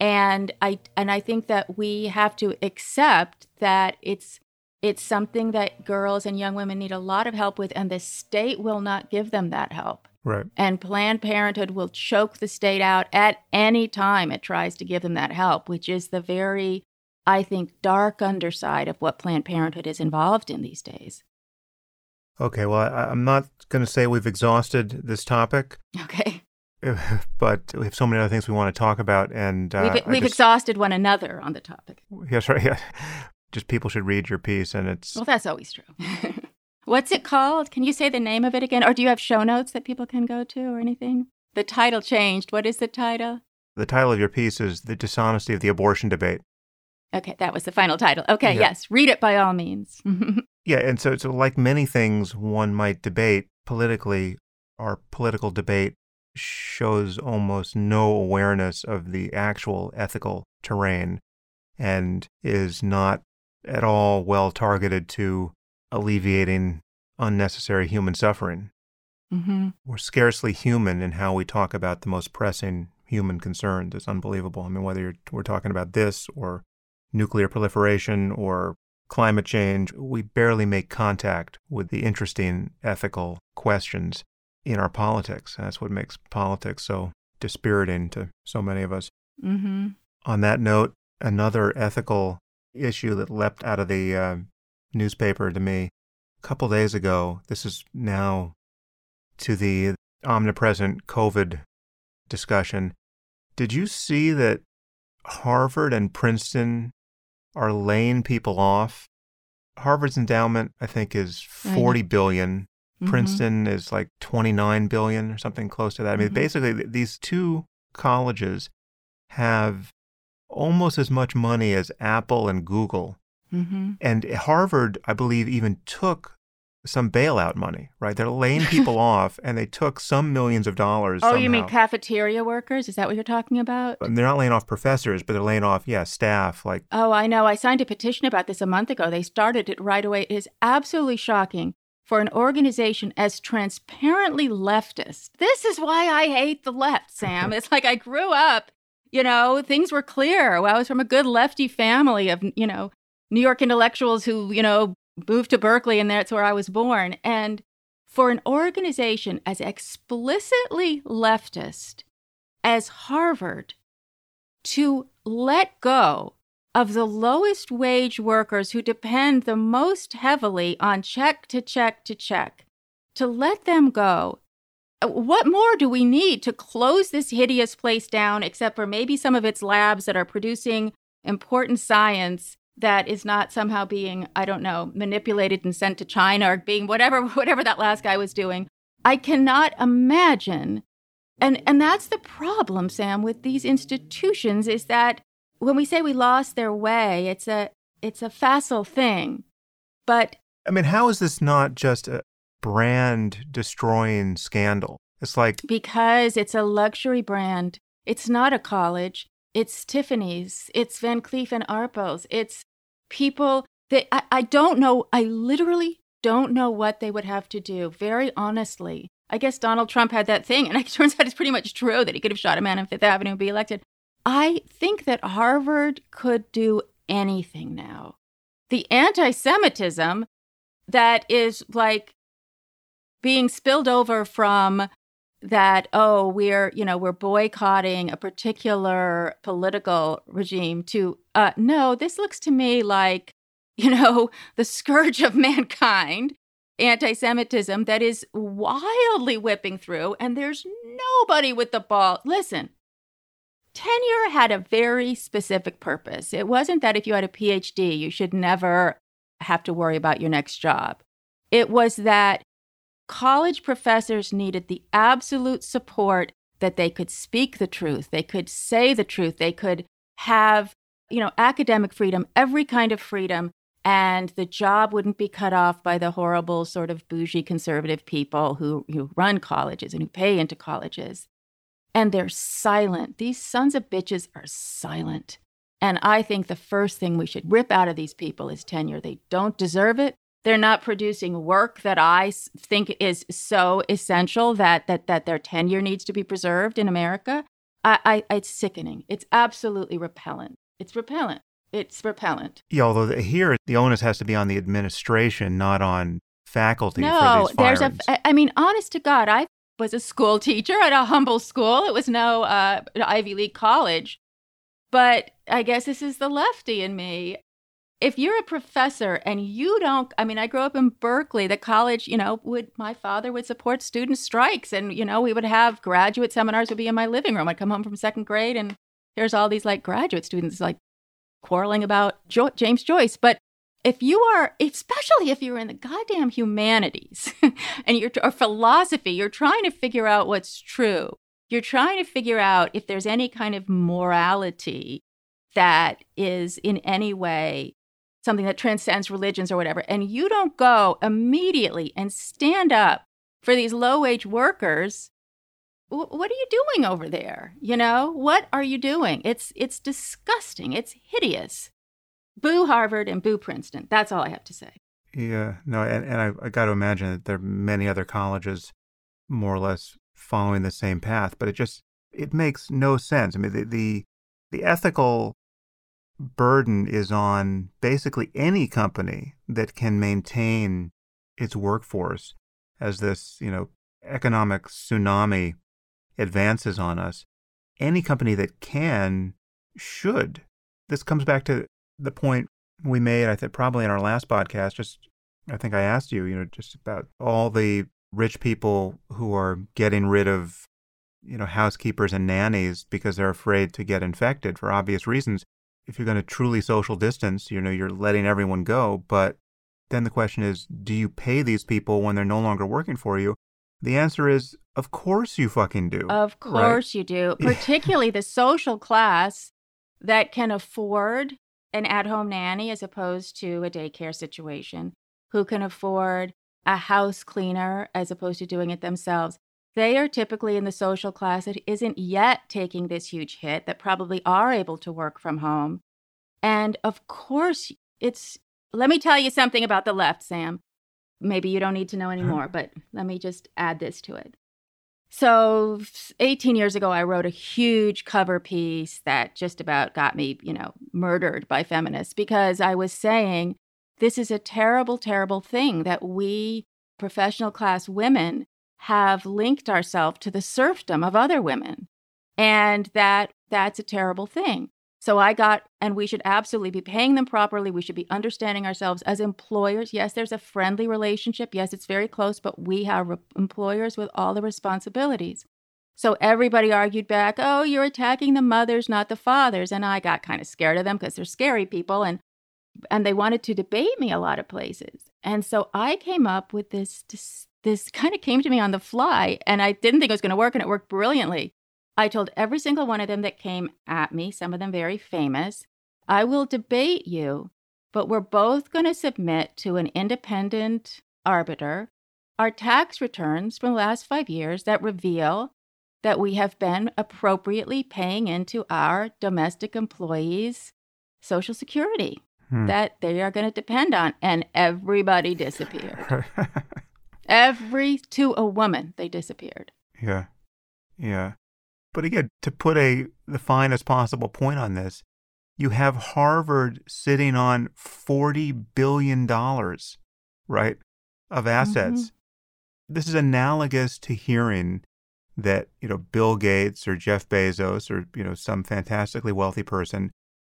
and i and i think that we have to accept that it's it's something that girls and young women need a lot of help with and the state will not give them that help Right. and planned parenthood will choke the state out at any time it tries to give them that help which is the very I think, dark underside of what Planned Parenthood is involved in these days. Okay. Well, I, I'm not going to say we've exhausted this topic, Okay. but we have so many other things we want to talk about, and uh, we've we've just- exhausted one another on the topic. Yes, right. Yeah. Just people should read your piece, and it's Well, that's always true. What's it called? Can you say the name of it again? Or do you have show notes that people can go to or anything? The title changed. What is the title? the title of your piece is "The Dishonesty of the Abortion Debate." Okay, that was the final title. Okay, Yeah. yes, read it by all means. Yeah, and so so like many things one might debate politically, our political debate shows almost no awareness of the actual ethical terrain and is not at all well targeted to alleviating unnecessary human suffering. Mm-hmm. We're scarcely human in how we talk about the most pressing human concerns. It's unbelievable. I mean, whether you're, we're talking about this or nuclear proliferation or climate change, we barely make contact with the interesting ethical questions in our politics. That's what makes politics so dispiriting to so many of us. hmm On that note, another ethical issue that leapt out of the uh, newspaper to me a couple days ago. This is now to the omnipresent COVID discussion. Did you see that Harvard and Princeton are laying people off? Harvard's endowment, I think, is I forty billion. Mhm. Princeton is like 29 billion or something close to that. I mean, Mhm. basically, th- these two colleges have almost as much money as Apple and Google. hmm And Harvard, I believe, even took some bailout money, right? They're laying people off and they took some millions of dollars. Oh, you mean cafeteria workers? Is that what you're talking about? And they're not laying off professors, but they're laying off, yeah, staff. Like, Oh, I know. I signed a petition about this a month ago. They started it right away. It is absolutely shocking for an organization as transparently leftist. This is why I hate the left, Sam. it's like I grew up, you know, things were clear. I was from a good lefty family of, you know, New York intellectuals who, you know, moved to Berkeley and that's where I was born. And for an organization as explicitly leftist as Harvard to let go of the lowest wage workers who depend the most heavily on check to check to check, to let them go. Uh, What more do we need to close this hideous place down except for maybe some of its labs that are producing important science that is not somehow being, I don't know, manipulated and sent to China or being whatever whatever that last guy was doing. I cannot imagine and and that's the problem, Sam, with these institutions is that when we say we lost their way, it's a it's a facile thing. But I mean, how is this not just a brand destroying scandal? It's like, because it's a luxury brand, it's not a college. It's Tiffany's, it's Van Cleef and Arpels, it's people that I, I don't know. I literally don't know what they would have to do, very honestly. I guess Donald Trump had that thing, and it turns out it's pretty much true that he could have shot a man on Fifth Avenue and be elected. I think that Harvard could do anything now. The anti Semitism that is like being spilled over from that oh we're you know we're boycotting a particular political regime to uh no this looks to me like you know the scourge of mankind anti-semitism that is wildly whipping through and there's nobody with the ball listen tenure had a very specific purpose it wasn't that if you had a phd you should never have to worry about your next job it was that college professors needed the absolute support that they could speak the truth, they could say the truth, they could have, you know, academic freedom, every kind of freedom, and the job wouldn't be cut off by the horrible sort of bougie conservative people who, who run colleges and who pay into colleges. And they're silent. These sons of bitches are silent. And I think the first thing we should rip out of these people is tenure. They don't deserve it. They're not producing work that I think is so essential that that that their tenure needs to be preserved in America. I, I it's sickening. It's absolutely repellent. It's repellent. It's repellent. Yeah, although here the onus has to be on the administration, not on faculty. No, there's a. I mean, honest to God, I was a school teacher at a humble school. It was no uh, Ivy League college, but I guess this is the lefty in me. If you're a professor and you don't i mean i grew up in berkeley the college you know would my father would support student strikes and you know we would have graduate seminars would be in my living room. I'd come home from second grade and there's all these like graduate students like quarreling about jo- james joyce. But if you are especially if you're in the goddamn humanities and you're or philosophy you're trying to figure out what's true you're trying to figure out if there's any kind of morality that is in any way something that transcends religions or whatever, and you don't go immediately and stand up for these low wage workers, what are you doing over there? You know, what are you doing? It's it's disgusting. It's hideous. Boo Harvard and boo Princeton. That's all I have to say. Yeah, no, and, and I, I got to imagine that there are many other colleges more or less following the same path, but it just it makes no sense. I mean, the the, the ethical burden is on basically any company that can maintain its workforce as this, you know, economic tsunami advances on us. Any company that can should. This comes back to the point we made, I think, probably in our last podcast. Just, I think I asked you, you know, just about all the rich people who are getting rid of, you know, housekeepers and nannies because they're afraid to get infected for obvious reasons if you're going to truly social distance, you know, you're letting everyone go. But then the question is, do you pay these people when they're no longer working for you? The answer is, of course you fucking do. Of course right? you do. Particularly the social class that can afford an at home nanny as opposed to a daycare situation, who can afford a house cleaner as opposed to doing it themselves. They are typically in the social class that isn't yet taking this huge hit, that probably are able to work from home. And of course, it's, let me tell you something about the left, Sam. Maybe you don't need to know uh-huh. anymore, but let me just add this to it. So, 18 years ago, I wrote a huge cover piece that just about got me, you know, murdered by feminists because I was saying this is a terrible, terrible thing that we professional class women have linked ourselves to the serfdom of other women and that that's a terrible thing so i got and we should absolutely be paying them properly. We should be understanding ourselves as employers. Yes there's a friendly relationship. Yes it's very close but we have re- employers with all the responsibilities. So everybody argued back oh you're attacking the mothers not the fathers. And i got kind of scared of them because they're scary people and and they wanted to debate me a lot of places. And so i came up with this, this this kind of came to me on the fly and I didn't think it was going to work and it worked brilliantly. I told every single one of them that came at me, some of them very famous, I will debate you, but we're both going to submit to an independent arbiter our tax returns from the last five years that reveal that we have been appropriately paying into our domestic employees' Social Security hmm. that they are going to depend on. And everybody disappeared. Every to a woman, they disappeared. Yeah. Yeah. But again, to put a the finest possible point on this, you have Harvard sitting on forty billion dollars, right, of assets. Mm-hmm. This is analogous to hearing that you know Bill Gates or Jeff Bezos or you know some fantastically wealthy person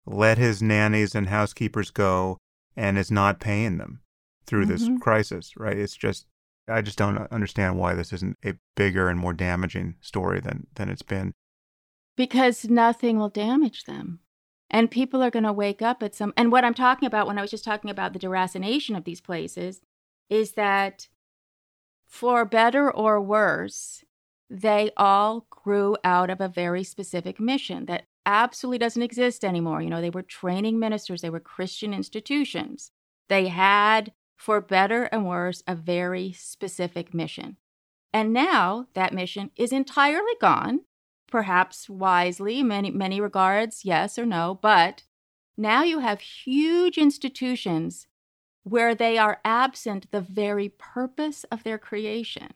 let his nannies and housekeepers go and is not paying them through mm-hmm. this crisis, right? It's just I just don't understand why this isn't a bigger and more damaging story than than it's been. Because nothing will damage them. And people are going to wake up at some and what I'm talking about when I was just talking about the deracination of these places is that for better or worse, they all grew out of a very specific mission that absolutely doesn't exist anymore. You know, they were training ministers, they were Christian institutions. They had, for better and worse, a very specific mission. And now that mission is entirely gone, perhaps wisely, many, many regards, yes or no, but now you have huge institutions where they are absent the very purpose of their creation.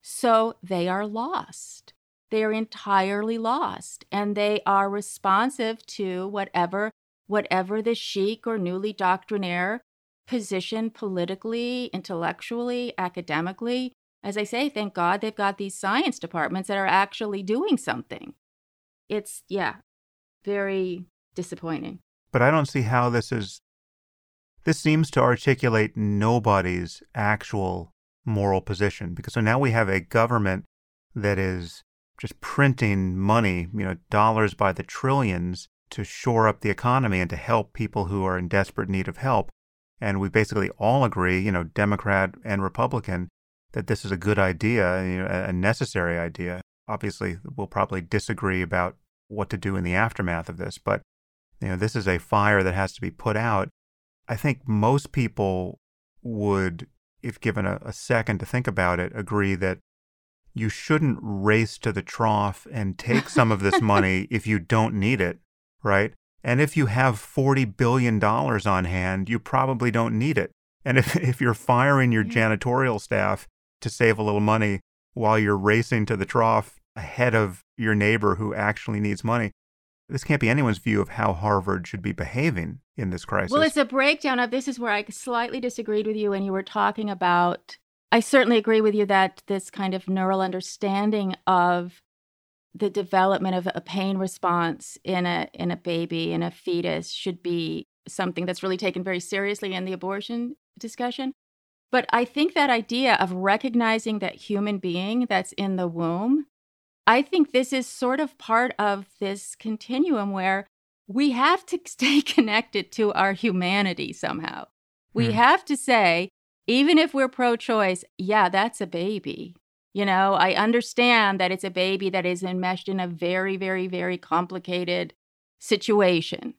So they are lost. They are entirely lost and they are responsive to whatever whatever the chic or newly doctrinaire position politically, intellectually, academically. As I say, thank God they've got these science departments that are actually doing something. It's yeah, very disappointing. But I don't see how this is this seems to articulate nobody's actual moral position because so now we have a government that is just printing money, you know, dollars by the trillions to shore up the economy and to help people who are in desperate need of help. And we basically all agree, you know, Democrat and Republican, that this is a good idea, you know, a necessary idea. Obviously, we'll probably disagree about what to do in the aftermath of this, but you know, this is a fire that has to be put out. I think most people would, if given a, a second to think about it, agree that you shouldn't race to the trough and take some of this money if you don't need it, right? And if you have $40 billion on hand, you probably don't need it. And if, if you're firing your mm-hmm. janitorial staff to save a little money while you're racing to the trough ahead of your neighbor who actually needs money, this can't be anyone's view of how Harvard should be behaving in this crisis. Well, it's a breakdown of this is where I slightly disagreed with you when you were talking about. I certainly agree with you that this kind of neural understanding of the development of a pain response in a in a baby in a fetus should be something that's really taken very seriously in the abortion discussion. But I think that idea of recognizing that human being that's in the womb I think this is sort of part of this continuum where we have to stay connected to our humanity somehow. We mm. have to say, even if we're pro choice, yeah, that's a baby. You know, I understand that it's a baby that is enmeshed in a very, very, very complicated situation.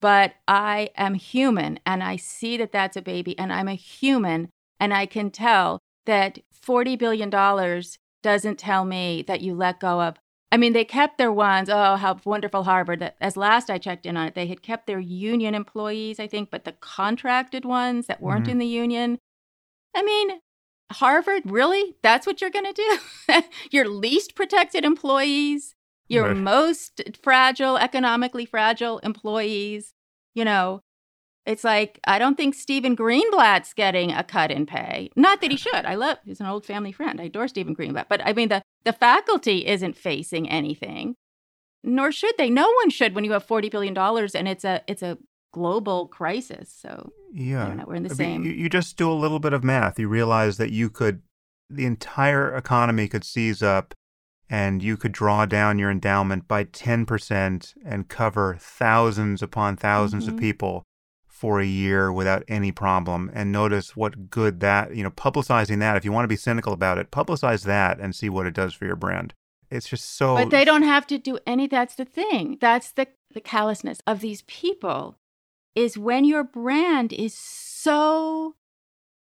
But I am human and I see that that's a baby and I'm a human and I can tell that $40 billion doesn't tell me that you let go of. I mean, they kept their ones. Oh, how wonderful Harvard. That as last I checked in on it, they had kept their union employees, I think, but the contracted ones that weren't mm-hmm. in the union. I mean, Harvard, really? That's what you're going to do? your least protected employees, your right. most fragile, economically fragile employees, you know, it's like I don't think Stephen Greenblatt's getting a cut in pay. Not that he should. I love he's an old family friend. I adore Stephen Greenblatt. But I mean the the faculty isn't facing anything. Nor should they. No one should when you have forty billion dollars and it's a it's a global crisis. So yeah, know, we're in the same. Mean, you just do a little bit of math. You realize that you could the entire economy could seize up and you could draw down your endowment by 10% and cover thousands upon 1000s mm-hmm. of people for a year without any problem and notice what good that, you know, publicizing that, if you want to be cynical about it, publicize that and see what it does for your brand. It's just so. But they don't have to do any. That's the thing. That's the, the callousness of these people is when your brand is so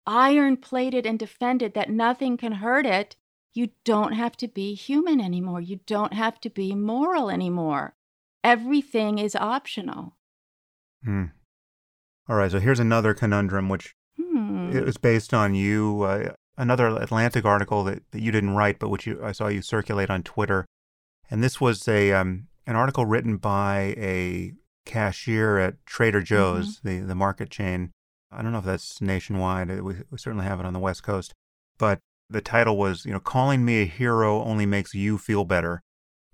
iron plated and defended that nothing can hurt it, you don't have to be human anymore. You don't have to be moral anymore. Everything is optional. Hmm. All right, so here's another conundrum, which hmm. it was based on you, uh, another Atlantic article that, that you didn't write, but which you, I saw you circulate on Twitter. And this was a um, an article written by a cashier at Trader Joe's, mm-hmm. the, the market chain. I don't know if that's nationwide. We, we certainly have it on the West Coast. But the title was, you know, calling me a hero only makes you feel better.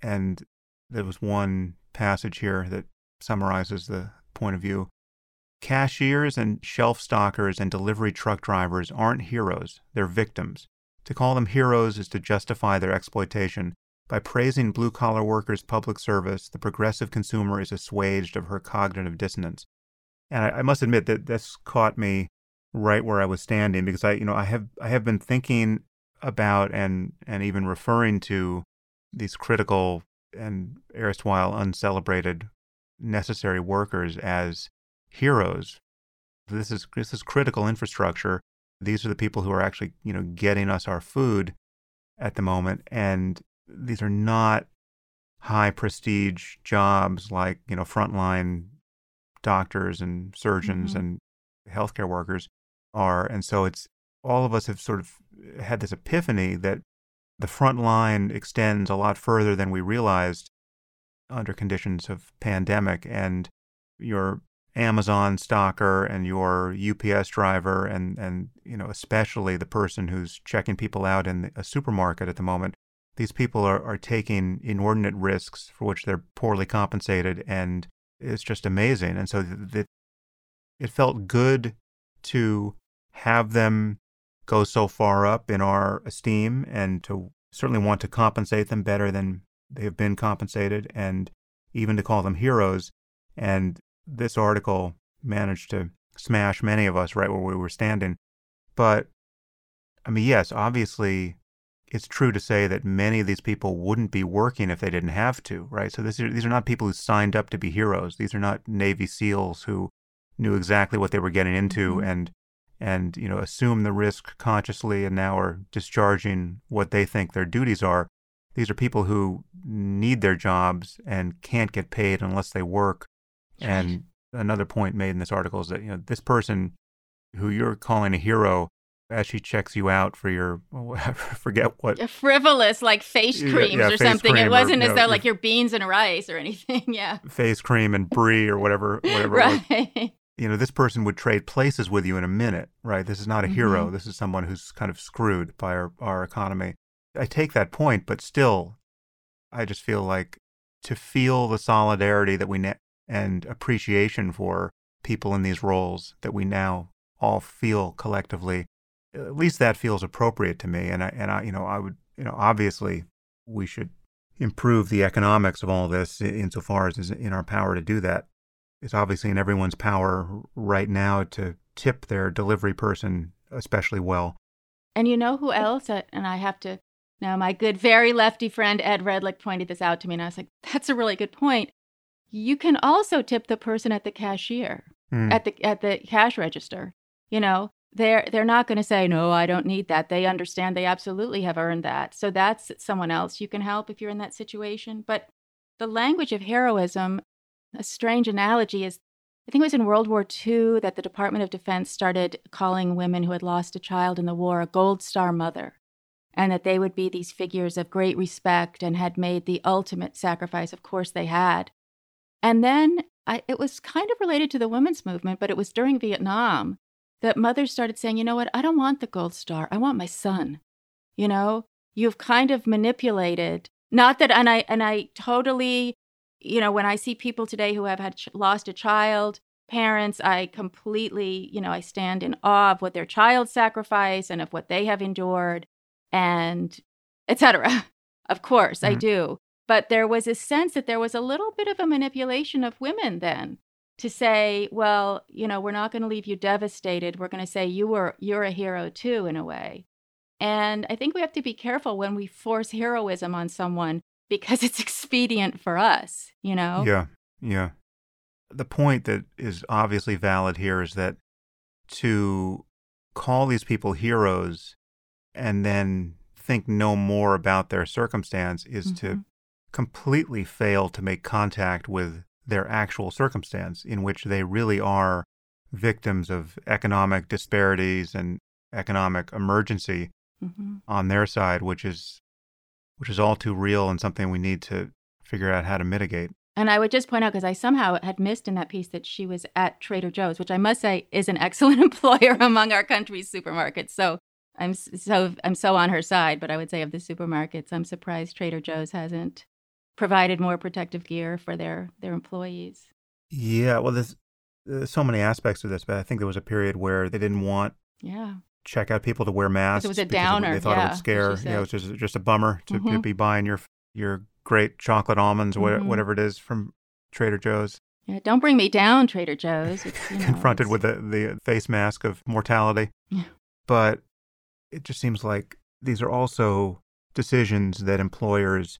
And there was one passage here that summarizes the point of view. Cashiers and shelf stockers and delivery truck drivers aren't heroes, they're victims. To call them heroes is to justify their exploitation. By praising blue collar workers' public service, the progressive consumer is assuaged of her cognitive dissonance. And I, I must admit that this caught me right where I was standing because I, you know, I have I have been thinking about and and even referring to these critical and erstwhile uncelebrated necessary workers as heroes. This is this is critical infrastructure. These are the people who are actually, you know, getting us our food at the moment and these are not high prestige jobs like, you know, frontline doctors and surgeons mm-hmm. and healthcare workers are. And so it's all of us have sort of had this epiphany that the front line extends a lot further than we realized under conditions of pandemic. And your Amazon stocker and your UPS driver and, and you know, especially the person who's checking people out in a supermarket at the moment, these people are, are taking inordinate risks for which they're poorly compensated and it's just amazing. And so th- th- it felt good to have them go so far up in our esteem and to certainly want to compensate them better than they have been compensated and even to call them heroes. And this article managed to smash many of us right where we were standing. But I mean, yes, obviously it's true to say that many of these people wouldn't be working if they didn't have to, right? So this, these are not people who signed up to be heroes. These are not Navy SEALs who knew exactly what they were getting into mm-hmm. and and you know assume the risk consciously and now are discharging what they think their duties are. These are people who need their jobs and can't get paid unless they work. Right. And another point made in this article is that you know this person who you're calling a hero as she checks you out for your I forget what frivolous like face creams yeah, yeah, or something. Cream it wasn't or, as know, though like your beans and rice or anything. Yeah, face cream and brie or whatever, whatever. right. You know, this person would trade places with you in a minute, right? This is not a mm-hmm. hero. This is someone who's kind of screwed by our, our economy. I take that point, but still, I just feel like to feel the solidarity that we ne- and appreciation for people in these roles that we now all feel collectively at least that feels appropriate to me. And I, and I, you know, I would, you know, obviously we should improve the economics of all this insofar as is in our power to do that. It's obviously in everyone's power right now to tip their delivery person especially well. And you know who else? And I have to now, my good, very lefty friend Ed Redlich pointed this out to me, and I was like, "That's a really good point." You can also tip the person at the cashier, mm. at the at the cash register. You know, they're they're not going to say no i don't need that. They understand they absolutely have earned that. So that's someone else you can help if you're in that situation. But the language of heroism a strange analogy is i think it was in world war ii that the department of defense started calling women who had lost a child in the war a gold star mother and that they would be these figures of great respect and had made the ultimate sacrifice of course they had. And then I, it was kind of related to the women's movement but it was during vietnam that mothers started saying, you know what, I don't want the gold star. I want my son. You know, you've kind of manipulated. Not that, and I and I totally, you know, when I see people today who have had ch- lost a child, parents, I completely, you know, I stand in awe of what their child sacrifice and of what they have endured, and etc. Of course, mm-hmm. I do. But there was a sense that there was a little bit of a manipulation of women then to say, well, you know, we're not going to leave you devastated. We're going to say you were you're a hero too in a way. And I think we have to be careful when we force heroism on someone because it's expedient for us, you know? Yeah. Yeah. The point that is obviously valid here is that to call these people heroes and then think no more about their circumstance is mm-hmm. to completely fail to make contact with their actual circumstance in which they really are victims of economic disparities and economic emergency mm-hmm. on their side, which is which is all too real and something we need to figure out how to mitigate. And I would just point out because I somehow had missed in that piece that she was at Trader Joe's, which I must say is an excellent employer among our country's supermarkets. So I'm so I'm so on her side. But I would say of the supermarkets, I'm surprised Trader Joe's hasn't provided more protective gear for their their employees. Yeah, well, there's, there's so many aspects of this, but I think there was a period where they didn't want yeah checkout people to wear masks. It was a downer. They thought yeah, it would scare. Yeah, it was just just a bummer to, mm-hmm. to be buying your your great chocolate almonds, mm-hmm. whatever it is from Trader Joe's. Yeah, don't bring me down, Trader Joe's. It's, you know, confronted it's- with the, the face mask of mortality. Yeah. But it just seems like these are also decisions that employers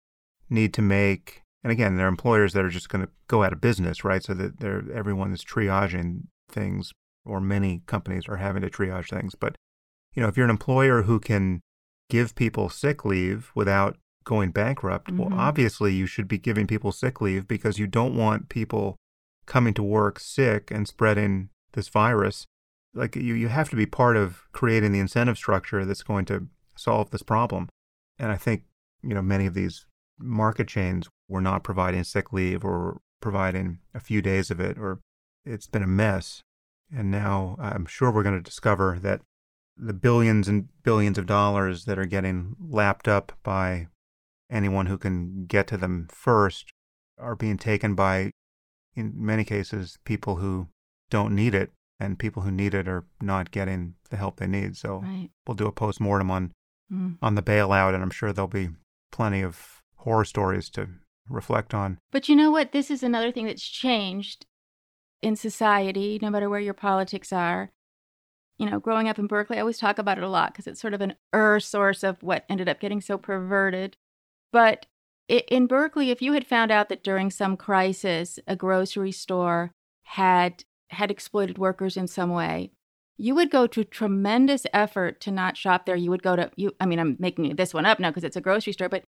need to make. And again, they're employers that are just going to go out of business, right? So that they're everyone is triaging things, or many companies are having to triage things. But you know, if you're an employer who can give people sick leave without going bankrupt, Mhm. well, obviously you should be giving people sick leave because you don't want people coming to work sick and spreading this virus. Like you, you have to be part of creating the incentive structure that's going to solve this problem. And I think, you know, many of these market chains were not providing sick leave or providing a few days of it, or it's been a mess. And now I'm sure we're going to discover that the billions and billions of dollars that are getting lapped up by anyone who can get to them first are being taken by, in many cases, people who don't need it, and people who need it are not getting the help they need. So Right. we'll do a post mortem on Mm. on the bailout, and I'm sure there'll be plenty of horror stories to reflect on. But you know what? This is another thing that's changed in society, no matter where your politics are. You know, growing up in Berkeley, I always talk about it a lot because it's sort of an er source of what ended up getting so perverted. But in Berkeley, if you had found out that during some crisis a grocery store had had exploited workers in some way, you would go to tremendous effort to not shop there. You would go to you. I mean, I'm making this one up now because it's a grocery store, but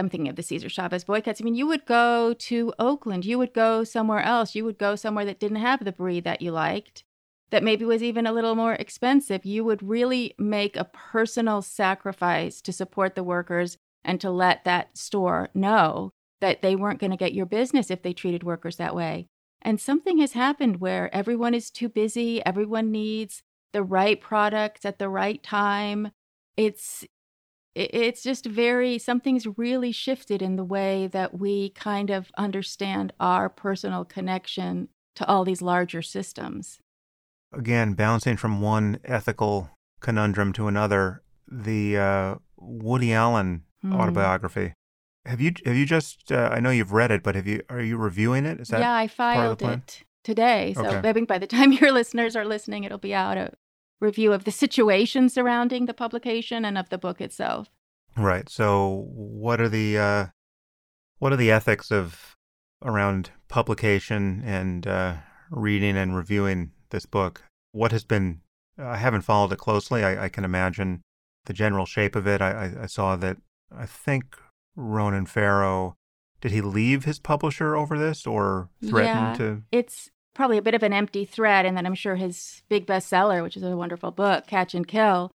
I'm thinking of the Cesar Chavez boycotts. I mean, you would go to Oakland, you would go somewhere else, you would go somewhere that didn't have the brie that you liked, that maybe was even a little more expensive. You would really make a personal sacrifice to support the workers and to let that store know that they weren't going to get your business if they treated workers that way. And something has happened where everyone is too busy, everyone needs the right products at the right time. It's it- it's just very something's really shifted in the way that we kind of understand our personal connection to all these larger systems. Again, bouncing from one ethical conundrum to another, the uh, Woody Allen Hmm. autobiography. Have you have you just? Uh, I know you've read it, but have you? Are you reviewing it? Is that yeah, I filed it today. So Okay. I think by the time your listeners are listening, it'll be out review of the situation surrounding the publication and of the book itself. right? So, what are the uh, what are the ethics of around publication and uh, reading and reviewing this book? What has been? I haven't followed it closely. I, I can imagine the general shape of it. I, I, I saw that. I think Ronan Farrow. Did he leave his publisher over this, or threaten Yeah. to? It's probably a bit of an empty thread, and then I'm sure his big bestseller, which is a wonderful book, Catch and Kill,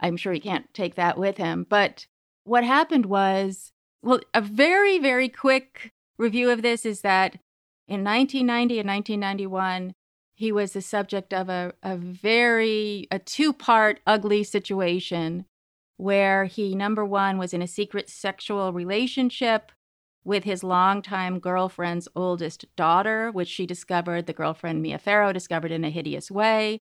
I'm sure he can't take that with him. But what happened was, well, a very, very quick review of this is that in 1990 and 1991, he was the subject of a, a very, a two part ugly situation where he, number one, was in a secret sexual relationship with his longtime girlfriend's oldest daughter, which she discovered, the girlfriend Mia Farrow discovered in a hideous way.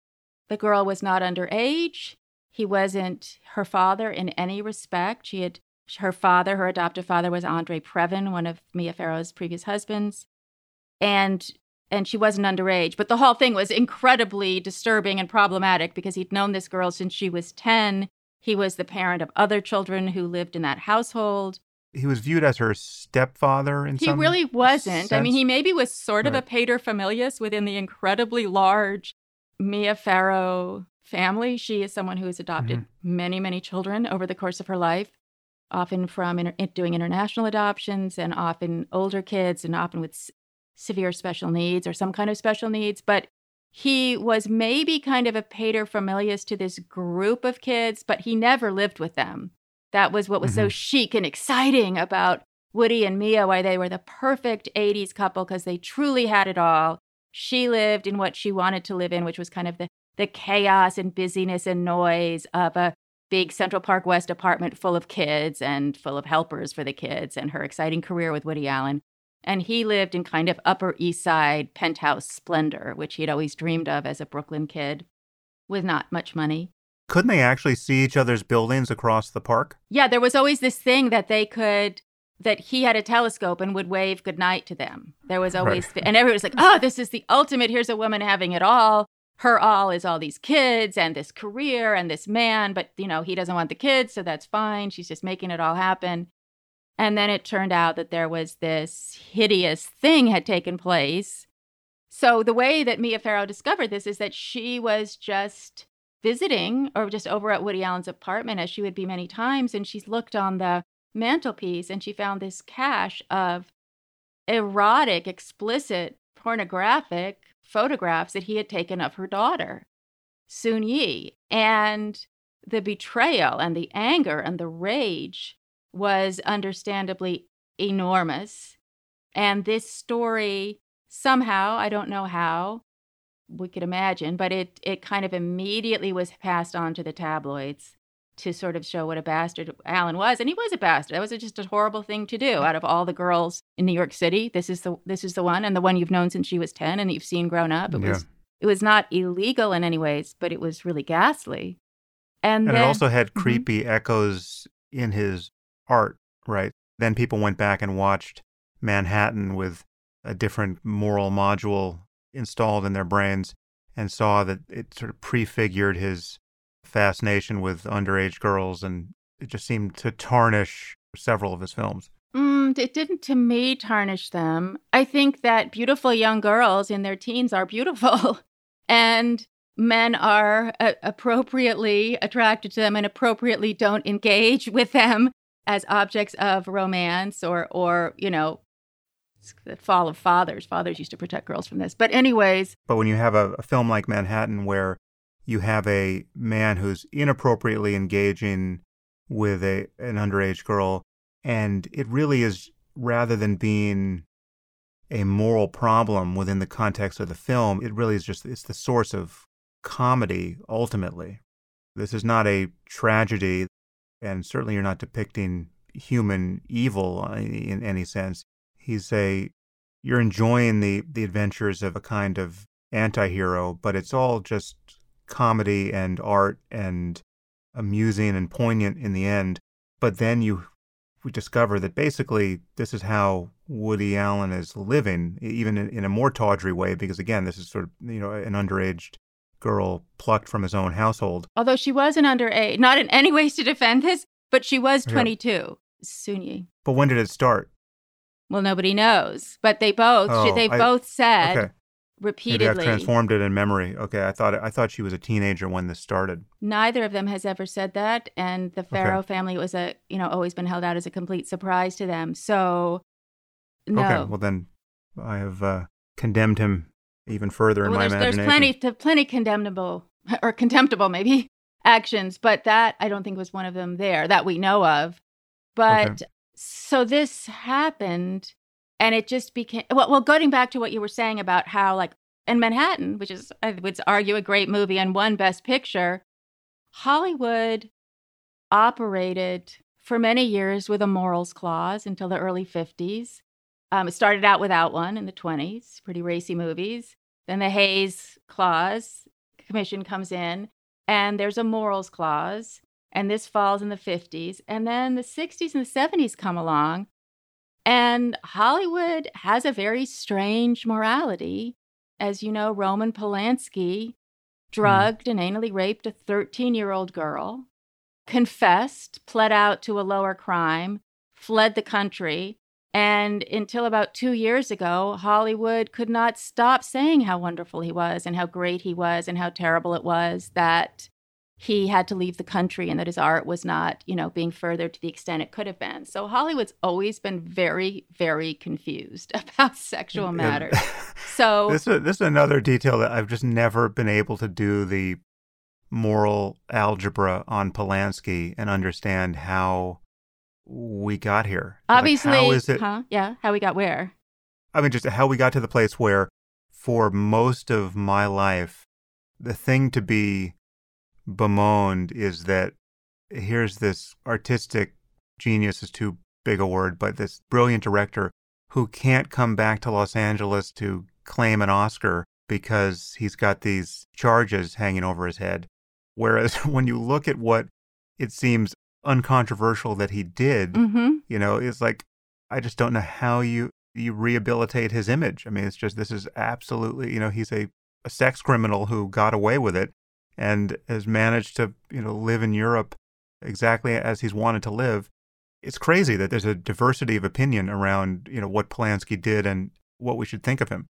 The girl was not underage. He wasn't her father in any respect. She had her father, her adoptive father, was Andre Previn, one of Mia Farrow's previous husbands, and and she wasn't underage. But the whole thing was incredibly disturbing and problematic because he'd known this girl since she was ten. He was the parent of other children who lived in that household. He was viewed as her stepfather in He some. really wasn't. I mean, he maybe was sort of a Right. pater familias within the incredibly large Mia Farrow family. She is someone who has adopted Mm-hmm. many, many children over the course of her life, often from inter- doing international adoptions and often older kids and often with s- severe special needs or some kind of special needs. But he was maybe kind of a pater familias to this group of kids, but he never lived with them. That was what was so Mhm. chic and exciting about Woody and Mia, why they were the perfect 80s couple because they truly had it all. She lived in what she wanted to live in, which was kind of the, the chaos and busyness and noise of a big Central Park West apartment full of kids and full of helpers for the kids and her exciting career with Woody Allen. And he lived in kind of Upper East Side penthouse splendor, which he'd always dreamed of as a Brooklyn kid with not much money. Couldn't they actually see each other's buildings across the park? Yeah, there was always this thing that they could that he had a telescope and would wave goodnight to them. There was always, right. and everybody was like, oh, this is the ultimate. Here's a woman having it all. Her all is all these kids and this career and this man, but you know, he doesn't want the kids, so that's fine. She's just making it all happen. And then it turned out that there was this hideous thing had taken place. So the way that Mia Farrow discovered this is that she was just visiting or just over at Woody Allen's apartment, as she would be many times, and she's looked on the mantelpiece and she found this cache of erotic, explicit, pornographic photographs that he had taken of her daughter, Soon Yi. And the betrayal and the anger and the rage was understandably enormous. And this story, somehow, I don't know how, we could imagine, but it it kind of immediately was passed on to the tabloids to sort of show what a bastard Allen was, and he was a bastard. That was just a horrible thing to do. Out of all the girls in New York City, this is the this is the one, and the one you've known since she was ten, and you've seen grown up. It yeah. was it was not illegal in any ways, but it was really ghastly. And, and then, it also had mm-hmm. creepy mm-hmm. echoes in his art, right? Then people went back and watched Manhattan with a different moral module installed in their brains and saw that it sort of prefigured his fascination with underage girls, and it just seemed to tarnish several of his films. Mm, it didn't to me tarnish them. I think that beautiful young girls in their teens are beautiful, and men are uh, appropriately attracted to them and appropriately don't engage with them as objects of romance or or you know the fall of fathers. Fathers used to protect girls from this. But, anyways. But when you have a, a film like Manhattan where you have a man who's inappropriately engaging with a an underage girl, and it really is rather than being a moral problem within the context of the film, it really is just it's the source of comedy ultimately. This is not a tragedy, and certainly you're not depicting human evil uh, in any sense he's a you're enjoying the the adventures of a kind of anti-hero but it's all just comedy and art and amusing and poignant in the end but then you we discover that basically this is how Woody Allen is living even in, in a more tawdry way because again this is sort of you know an underage girl plucked from his own household although she was an underage not in any ways to defend this but she was 22 yeah. Soon Yi. But when did it start? Well, nobody knows, but they both oh, they both said okay. repeatedly. Maybe I've transformed it in memory. Okay, I thought I thought she was a teenager when this started. Neither of them has ever said that, and the Farrow okay. family was a you know always been held out as a complete surprise to them. So, no. Okay, well then, I have uh, condemned him even further in well, my there's, imagination. There's plenty, plenty condemnable or contemptible maybe actions, but that I don't think was one of them there that we know of. But okay so this happened and it just became well, well going back to what you were saying about how like in manhattan which is i would argue a great movie and won best picture hollywood operated for many years with a morals clause until the early 50s um, it started out without one in the 20s pretty racy movies. Then the Hays clause commission comes in and there's a morals clause and this falls in the 50s. And then the 60s and the 70s come along, and Hollywood has a very strange morality. As you know, Roman Polanski hmm. drugged mm. and anally raped a 13 year old girl, confessed, pled out to a lower crime, fled the country. And until about two years ago, Hollywood could not stop saying how wonderful he was and how great he was and how terrible it was that he had to leave the country and that his art was not, you know, being furthered to the extent it could have been. So Hollywood's always been very, very confused about sexual matters. so this is this is another detail that I've just never been able to do the moral algebra on Polanski and understand how we got here. Obviously, like how is it? Huh? Yeah, how we got where? I mean, just how we got to the place where, for most of my life, the thing to be bemoaned is that here's this artistic genius is too big a word, but this brilliant director who can't come back to Los Angeles to claim an Oscar because he's got these charges hanging over his head. Whereas when you look at what it seems uncontroversial that he did, mm-hmm. you know, it's like I just don't know how you you rehabilitate his image. I mean, it's just this is absolutely you know he's a, a sex criminal who got away with it and has managed to you know live in Europe exactly as he's wanted to live. It's crazy that there's a diversity of opinion around you know what Polanski did and what we should think of him.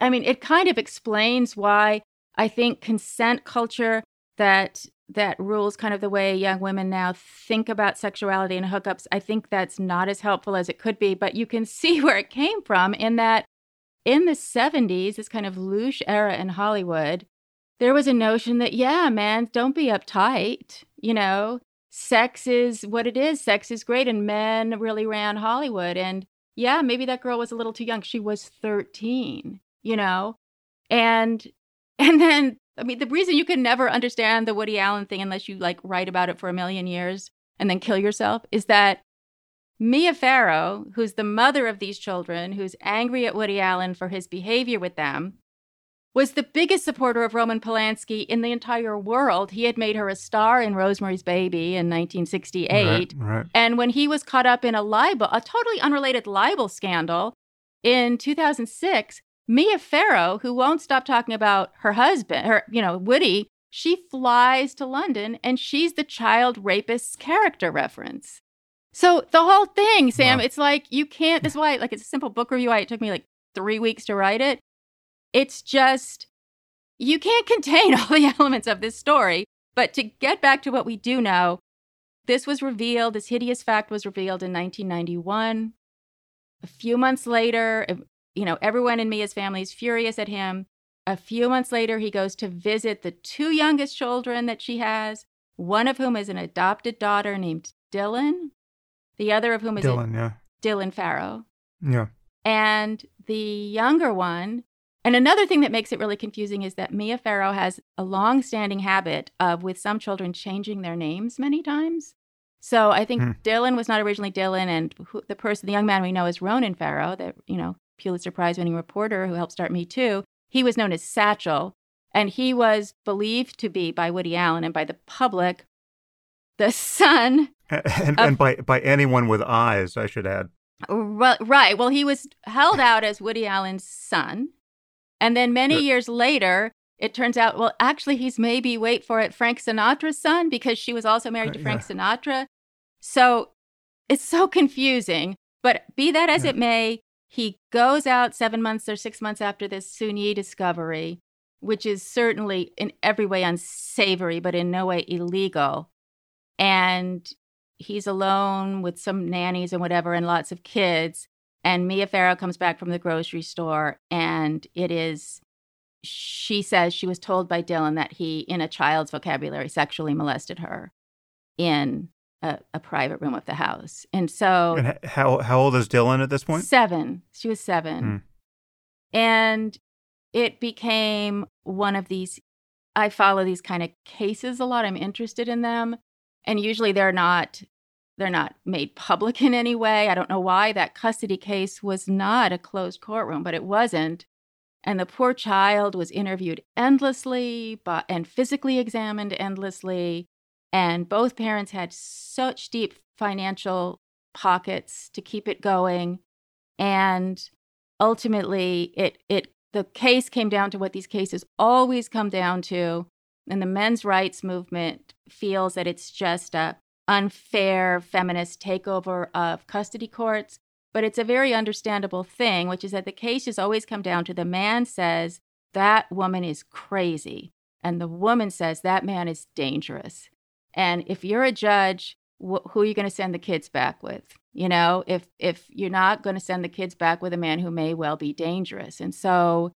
I mean, it kind of explains why I think consent culture that that rules kind of the way young women now think about sexuality and hookups. I think that's not as helpful as it could be, but you can see where it came from in that in the 70s, this kind of louche era in Hollywood, there was a notion that, yeah, man, don't be uptight. You know, sex is what it is. Sex is great. And men really ran Hollywood. And yeah, maybe that girl was a little too young. She was 13, you know? And and then I mean the reason you can never understand the Woody Allen thing unless you like write about it for a million years and then kill yourself is that Mia Farrow, who's the mother of these children, who's angry at Woody Allen for his behavior with them, was the biggest supporter of Roman Polanski in the entire world. He had made her a star in Rosemary's Baby in 1968. Right, right. And when he was caught up in a libel, a totally unrelated libel scandal in 2006, Mia Farrow, who won't stop talking about her husband, her, you know, Woody, she flies to London and she's the child rapist's character reference. So the whole thing, Sam, Wow. it's like you can't, this is why, like, it's a simple book review. I, it took me like three weeks to write it. It's just, you can't contain all the elements of this story. But to get back to what we do know, this was revealed, this hideous fact was revealed in 1991. A few months later, you know, everyone in Mia's family is furious at him. A few months later, he goes to visit the two youngest children that she has, one of whom is an adopted daughter named Dylan, the other of whom is Dylan, yeah, Dylan Farrow. yeah. And the younger one, and another thing that makes it really confusing is that Mia Farrow has a long-standing habit of, with some children, changing their names many times. So I think Hmm. Dylan was not originally Dylan, and who, the person, the young man we know is Ronan Farrow, the you know Pulitzer Prize-winning reporter who helped start Me Too. He was known as Satchel, and he was believed to be by Woody Allen and by the public the son And, Of- and by by anyone with eyes, I should add. Ri- Right. Well, he was held out as Woody Allen's son. And then many years later, it turns out, well, actually, he's maybe, wait for it, Frank Sinatra's son because she was also married to Frank Sinatra. So it's so confusing. But be that as Yeah. it may, he goes out seven months or six months after this Soon Yi discovery, which is certainly in every way unsavory, but in no way illegal. And he's alone with some nannies and whatever and lots of kids. And Mia Farrow comes back from the grocery store, and it is, she says she was told by Dylan that he, in a child's vocabulary, sexually molested her in a, a private room of the house. And so, And how how old is Dylan at this point? seven, she was seven. Hmm. And it became one of these, I follow these kind of cases a lot. I'm interested in them. And usually they're not they're not made public in any way. I don't know why that custody case was not a closed courtroom, but it wasn't. And the poor child was interviewed endlessly but, and physically examined endlessly. And both parents had such deep financial pockets to keep it going. And ultimately, it, it, the case came down to what these cases always come down to. And the men's rights movement feels that it's just a unfair feminist takeover of custody courts. But it's a very understandable thing, which is that the cases always come down to the man says that woman is crazy, and the woman says that man is dangerous. And if you're a judge, wh- who are you going to send the kids back with? You know, if if you're not going to send the kids back with a man who may well be dangerous, and so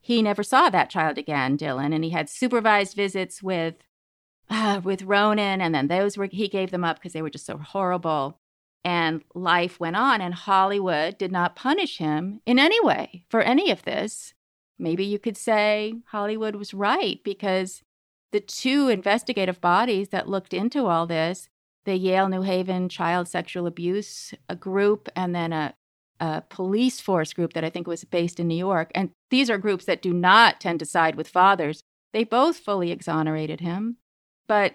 he never saw that child again, Dylan, and he had supervised visits with uh, with Ronan, and then those were he gave them up because they were just so horrible. And life went on, and Hollywood did not punish him in any way for any of this. Maybe you could say Hollywood was right because the two investigative bodies that looked into all this, the Yale New Haven Child Sexual Abuse a group, and then a, a police force group that I think was based in New York. And these are groups that do not tend to side with fathers. They both fully exonerated him. But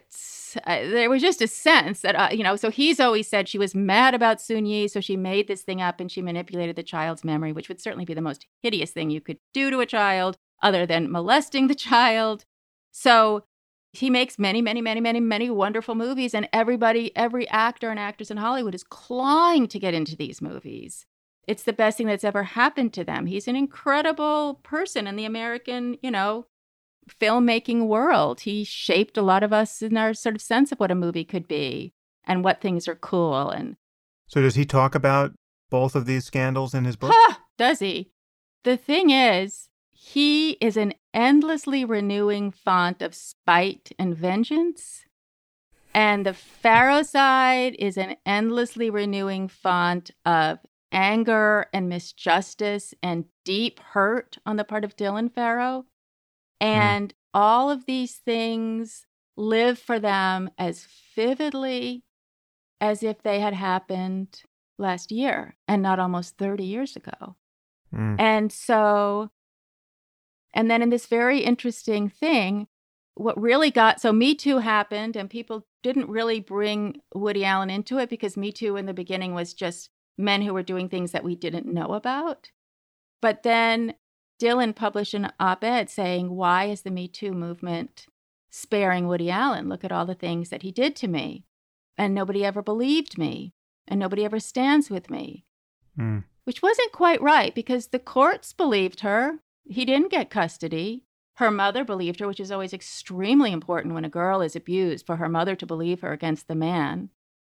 uh, there was just a sense that, uh, you know, so he's always said she was mad about Soon Yi, so she made this thing up and she manipulated the child's memory, which would certainly be the most hideous thing you could do to a child other than molesting the child. So he makes many, many, many, many, many wonderful movies, and everybody, every actor and actress in Hollywood is clawing to get into these movies. It's the best thing that's ever happened to them. He's an incredible person in the American, you know, filmmaking world. He shaped a lot of us in our sort of sense of what a movie could be and what things are cool. And so, does he talk about both of these scandals in his book? Huh, does he? The thing is, he is an endlessly renewing font of spite and vengeance. And the Farrow side is an endlessly renewing font of anger and misjustice and deep hurt on the part of Dylan Farrow. Hmm. And mm. all of these things live for them as vividly as if they had happened last year and not almost 30 years ago. Mm. And so, and then in this very interesting thing, what really got so Me Too happened, and people didn't really bring Woody Allen into it because Me Too in the beginning was just men who were doing things that we didn't know about. But then Dylan published an op ed saying, Why is the Me Too movement sparing Woody Allen? Look at all the things that he did to me. And nobody ever believed me. And nobody ever stands with me. Mm. Which wasn't quite right because the courts believed her. He didn't get custody. Her mother believed her, which is always extremely important when a girl is abused for her mother to believe her against the man.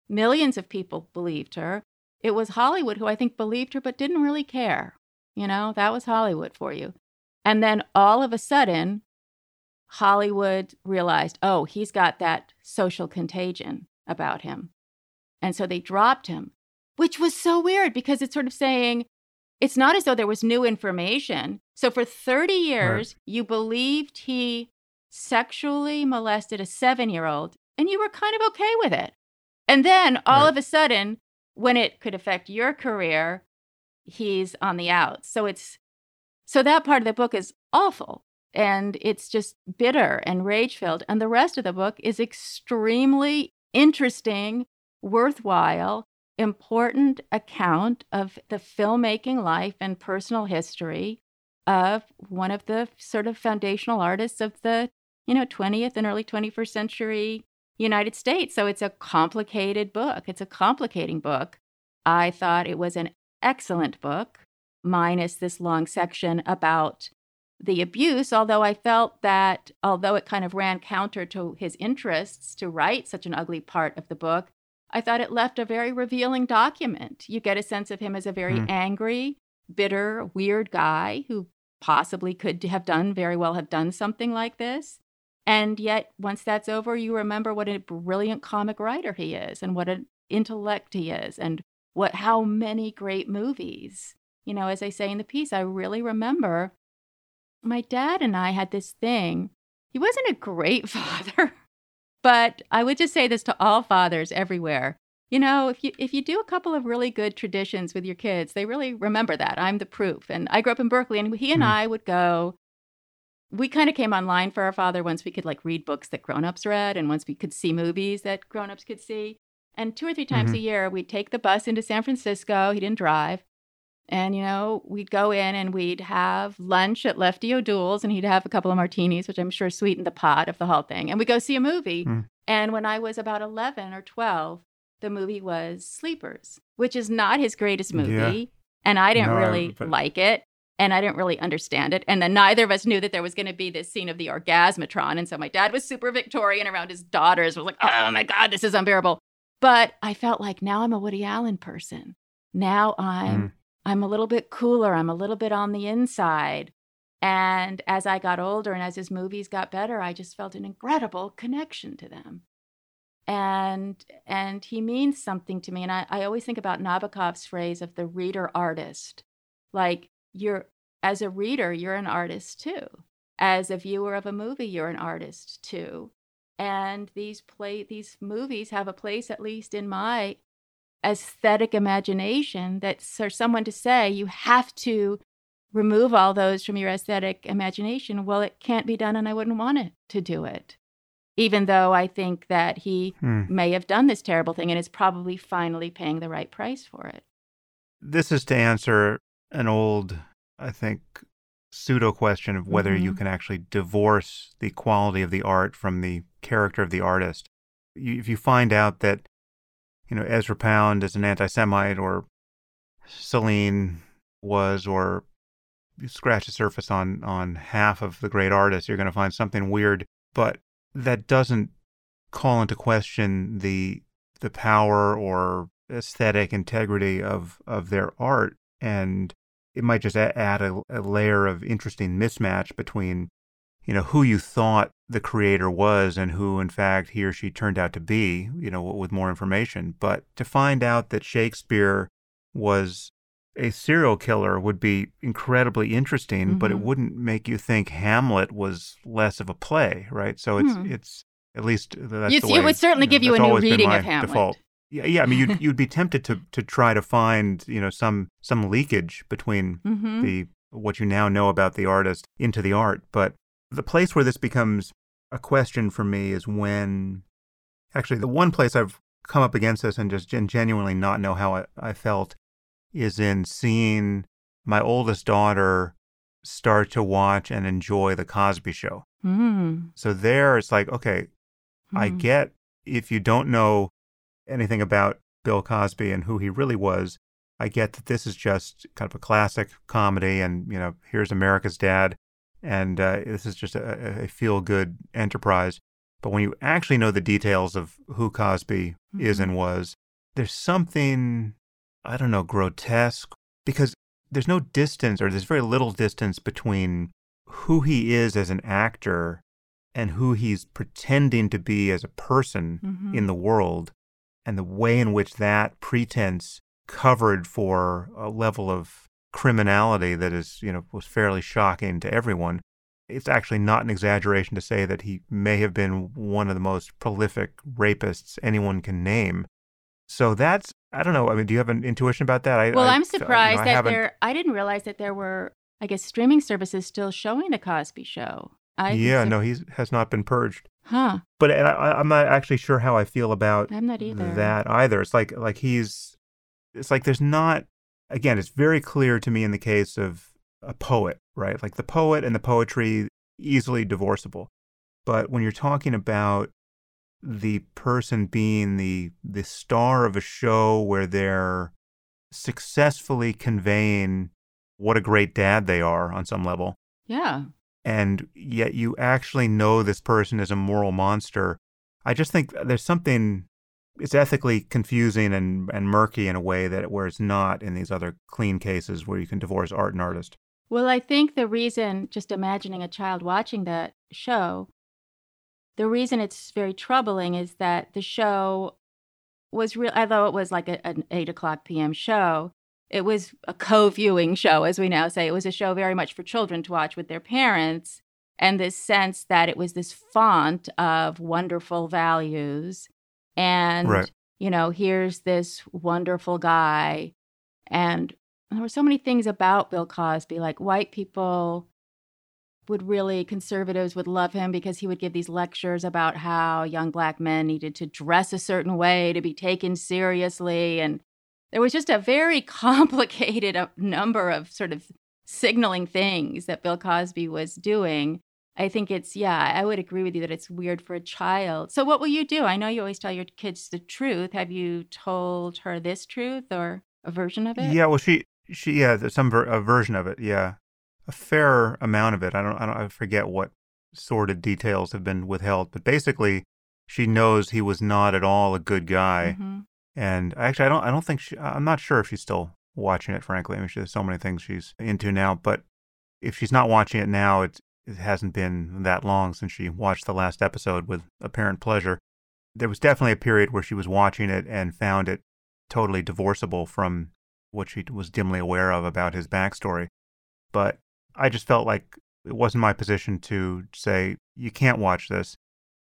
Millions of people believed her. It was Hollywood who I think believed her but didn't really care. You know, that was Hollywood for you. And then all of a sudden, Hollywood realized, oh, he's got that social contagion about him. And so they dropped him, which was so weird because it's sort of saying, it's not as though there was new information. So for 30 years, right. you believed he sexually molested a seven year old and you were kind of okay with it. And then all right. of a sudden, when it could affect your career, he's on the outs. So it's so that part of the book is awful and it's just bitter and rage filled. And the rest of the book is extremely interesting, worthwhile, important account of the filmmaking life and personal history of one of the sort of foundational artists of the you know 20th and early 21st century United States. So it's a complicated book. It's a complicating book. I thought it was an excellent book, minus this long section about the abuse, although I felt that although it kind of ran counter to his interests to write such an ugly part of the book, I thought it left a very revealing document. You get a sense of him as a very mm. angry, bitter, weird guy who possibly could have done very well have done something like this. And yet, once that's over, you remember what a brilliant comic writer he is and what an intellect he is and what how many great movies. You know, as I say in the piece, I really remember my dad and I had this thing. He wasn't a great father, but I would just say this to all fathers everywhere. You know, if you if you do a couple of really good traditions with your kids, they really remember that. I'm the proof. And I grew up in Berkeley and he and mm-hmm. I would go we kind of came online for our father once we could like read books that grown-ups read and once we could see movies that grown-ups could see. And two or three times mm-hmm. a year, we'd take the bus into San Francisco. He didn't drive. And, you know, we'd go in and we'd have lunch at Lefty O'Doul's and he'd have a couple of martinis, which I'm sure sweetened the pot of the whole thing. And we'd go see a movie. Mm. And when I was about 11 or 12, the movie was Sleepers, which is not his greatest movie. Yeah. And I didn't no, really but... like it. And I didn't really understand it. And then neither of us knew that there was going to be this scene of the orgasmatron. And so my dad was super Victorian around his daughters, was like, oh my God, this is unbearable. But I felt like now I'm a Woody Allen person. Now I'm mm. I'm a little bit cooler. I'm a little bit on the inside. And as I got older and as his movies got better, I just felt an incredible connection to them. And and he means something to me. And I, I always think about Nabokov's phrase of the reader artist. Like you're as a reader, you're an artist too. As a viewer of a movie, you're an artist too and these play these movies have a place at least in my aesthetic imagination that for someone to say you have to remove all those from your aesthetic imagination well it can't be done and i wouldn't want it to do it even though I think that he Hmm. may have done this terrible thing and is probably finally paying the right price for it. This is to answer an old, I think, pseudo question of whether you Mhm. can actually divorce the quality of the art from the character of the artist. You, if you find out that, you know, Ezra Pound is an anti Semite or Celine was, or you scratch the surface on, on half of the great artists, you're going to find something weird. But that doesn't call into question the the power or aesthetic integrity of of their art and it might just add a, a layer of interesting mismatch between you know who you thought the creator was and who in fact he or she turned out to be you know with more information but to find out that Shakespeare was a serial killer would be incredibly interesting but it Mhm. wouldn't make you think Hamlet was less of a play right so it's Hmm. it's at least that's You'd- the it would certainly know, give you a new reading of Hamlet. default. Yeah, yeah. I mean, you'd you'd be tempted to to try to find you know some some leakage between hmm the what you now know about the artist into the art, but the place where this becomes a question for me is when actually the one place I've come up against this and just gen- genuinely not know how I, I felt is in seeing my oldest daughter start to watch and enjoy the Cosby Show. Mm. So there, it's like okay, I Mm. get if you don't know anything about Bill Cosby and who he really was, I get that this is just kind of a classic comedy, and you know, here's America's Dad, and uh, this is just a, a feel-good enterprise. But when you actually know the details of who Cosby is Mhm. and was, there's something I don't know grotesque because there's no distance or there's very little distance between who he is as an actor and who he's pretending to be as a person Mhm. in the world and the way in which that pretense covered for a level of criminality that is, you know, was fairly shocking to everyone. It's actually not an exaggeration to say that he may have been one of the most prolific rapists anyone can name. So that's I don't know. I mean, do you have an intuition about that? I, Well, I- I'm you know, surprised I that there. I didn't realize that there were, I guess, streaming services still showing the Cosby Show. I yeah, no, he has not been purged. Huh. But and I, I'm not actually sure how I feel about I'm not either. that either. It's like like he's it's like there's not again, it's very clear to me in the case of a poet, right? Like the poet and the poetry easily divorceable. But when you're talking about the person being the the star of a show where they're successfully conveying what a great dad they are on some level Yeah. and yet you actually know this person is a moral monster. I just think there's something it's ethically confusing and, and murky in a way that where it's not in these other clean cases where you can divorce art and artist. Well, I think the reason, just imagining a child watching that show, the reason it's very troubling is that the show was real, although it was like a, an 8 o'clock p.m. show, it was a co viewing show, as we now say. It was a show very much for children to watch with their parents. And this sense that it was this font of wonderful values. And, Right. you know, here's this wonderful guy. And there were so many things about Bill Cosby, like white people would really, conservatives would love him because he would give these lectures about how young black men needed to dress a certain way to be taken seriously. And there was just a very complicated uh, number of sort of signaling things that Bill Cosby was doing. I think it's, yeah, I would agree with you that it's weird for a child. So, what will you do? I know you always tell your kids the truth. Have you told her this truth or a version of it? Yeah, well, she she yeah, there's some ver- a version of it. Yeah, a fair amount of it. I don't I don't I forget what sordid details have been withheld, but basically, she knows he was not at all a good guy. Mhm. And actually, I don't. I don't think she. I'm not sure if she's still watching it. Frankly, I mean, she, there's so many things she's into now. But if she's not watching it now, it it hasn't been that long since she watched the last episode with apparent pleasure. There was definitely a period where she was watching it and found it totally divorceable from what she was dimly aware of about his backstory. But I just felt like it wasn't my position to say you can't watch this.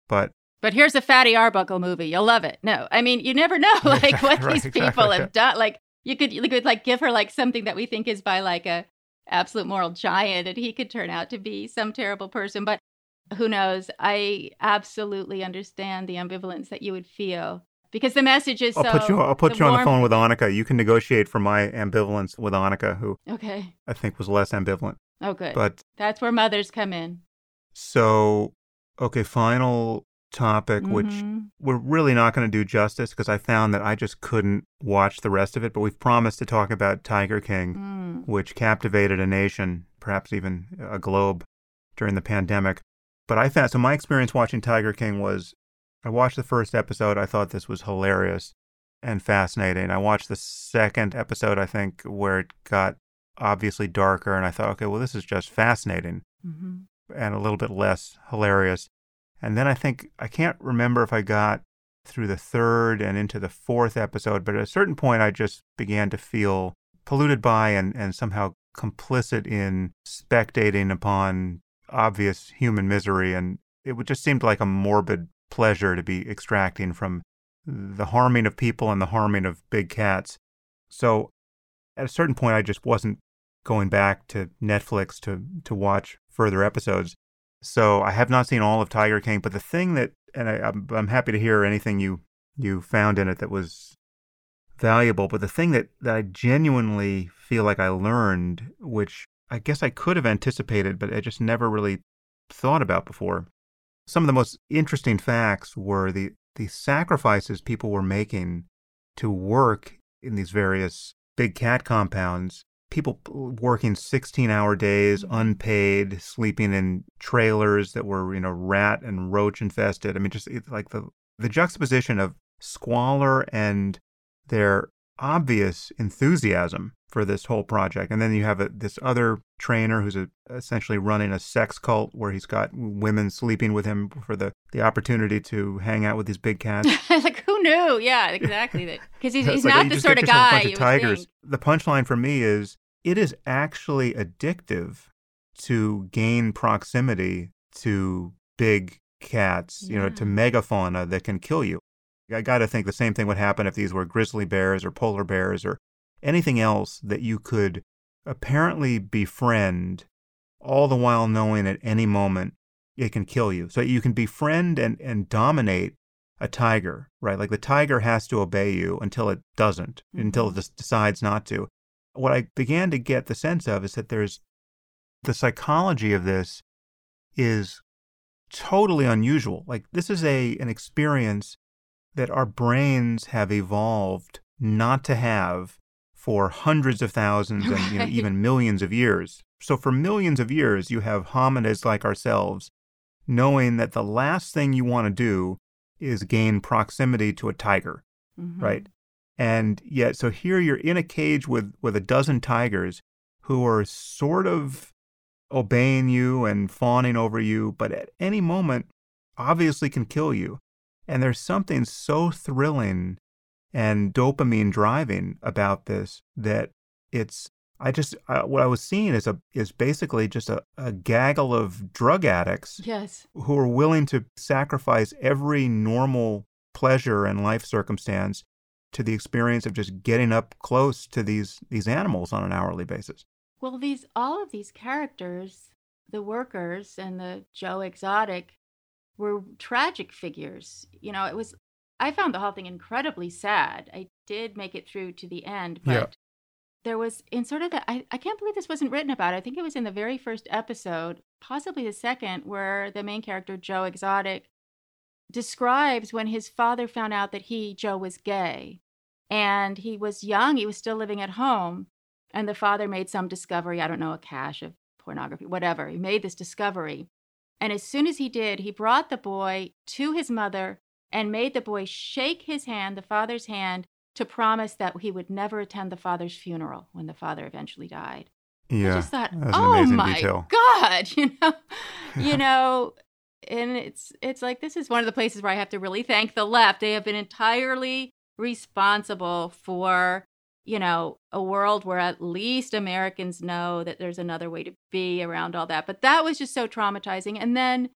But But here's a Fatty Arbuckle movie. You'll love it. No, I mean, you never know like what Right, these exactly, people yeah. have done. Like you could, you could like give her like something that we think is by like a absolute moral giant, and he could turn out to be some terrible person. But who knows? I absolutely understand the ambivalence that you would feel because the message is I'll so. put you. I'll put you on the phone with Annaka. You can negotiate for my ambivalence with Annaka, who Okay. I think was less ambivalent. Oh, good. But That's where mothers come in. so, okay, final topic, which Mhm. we're really not going to do justice because I found that I just couldn't watch the rest of it. But we've promised to talk about Tiger King, Mm. which captivated a nation, perhaps even a globe during the pandemic. But I found so my experience watching Tiger King was I watched the first episode. I thought this was hilarious and fascinating. I watched the second episode, I think, where it got obviously darker, and I thought, okay, well, this is just fascinating Mhm. and a little bit less hilarious. And then I think I can't remember if I got through the third and into the fourth episode, but at a certain point I just began to feel polluted by and, and somehow complicit in spectating upon obvious human misery. And it just seemed like a morbid pleasure to be extracting from the harming of people and the harming of big cats. So at a certain point I just wasn't going back to Netflix to to watch further episodes. So I have not seen all of Tiger King, but the thing that, and I, I'm, I'm happy to hear anything you you found in it that was valuable. But the thing that that I genuinely feel like I learned, which I guess I could have anticipated, but I just never really thought about before. Some of the most interesting facts were the the sacrifices people were making to work in these various big cat compounds people working 16 hour days mm-hmm. unpaid sleeping in trailers that were you know rat and roach infested. I mean just it's like the the juxtaposition of squalor and their obvious enthusiasm for this whole project and then you have a, this other trainer who's a, essentially running a sex cult where he's got women sleeping with him for the the opportunity to hang out with these big cats like who knew? Yeah, exactly. That because he's, he's like, not the sort of guy bunch of tigers. The punchline for me is it is actually addictive to gain proximity to big cats, you know, to megafauna that can kill you. I got to think the same thing would happen if these were grizzly bears or polar bears or anything else that you could apparently befriend, all the while knowing at any moment it can kill you. So you can befriend and, and dominate a tiger, right? Like the tiger has to obey you until it doesn't, until it Mhm. just decides not to. What I began to get the sense of is that there's the psychology of this is totally unusual. Like this is a an experience that our brains have evolved not to have for hundreds of thousands and you know, even millions of years. So for millions of years, you have hominids like ourselves knowing that the last thing you want to do is gain proximity to a tiger, Mhm. right? And yet, so here you're in a cage with, with a dozen tigers who are sort of obeying you and fawning over you, but at any moment, obviously can kill you. And there's something so thrilling and dopamine driving about this that it's I just uh, what I was seeing is a is basically just a, a gaggle of drug addicts Yes. who are willing to sacrifice every normal pleasure and life circumstance to the experience of just getting up close to these these animals on an hourly basis. Well, these all of these characters, the workers and the Joe Exotic, were tragic figures. You know, it was. I found the whole thing incredibly sad. I did make it through to the end, but Yeah. there was in sort of the. I, I can't believe this wasn't written about. I think it was in the very first episode, possibly the second, where the main character Joe Exotic describes when his father found out that he Joe was gay, and he was young. He was still living at home and the father made some discovery i don't know a cache of pornography whatever he made this discovery and as soon as he did he brought the boy to his mother and made the boy shake his hand the father's hand to promise that he would never attend the father's funeral when the father eventually died. Yeah, i just thought oh my detail. god you know? You know and it's it's like this is one of the places where i have to really thank the left. They have been entirely responsible for you know, a world where at least Americans know that there's another way to be around all that. But that was just so traumatizing. And then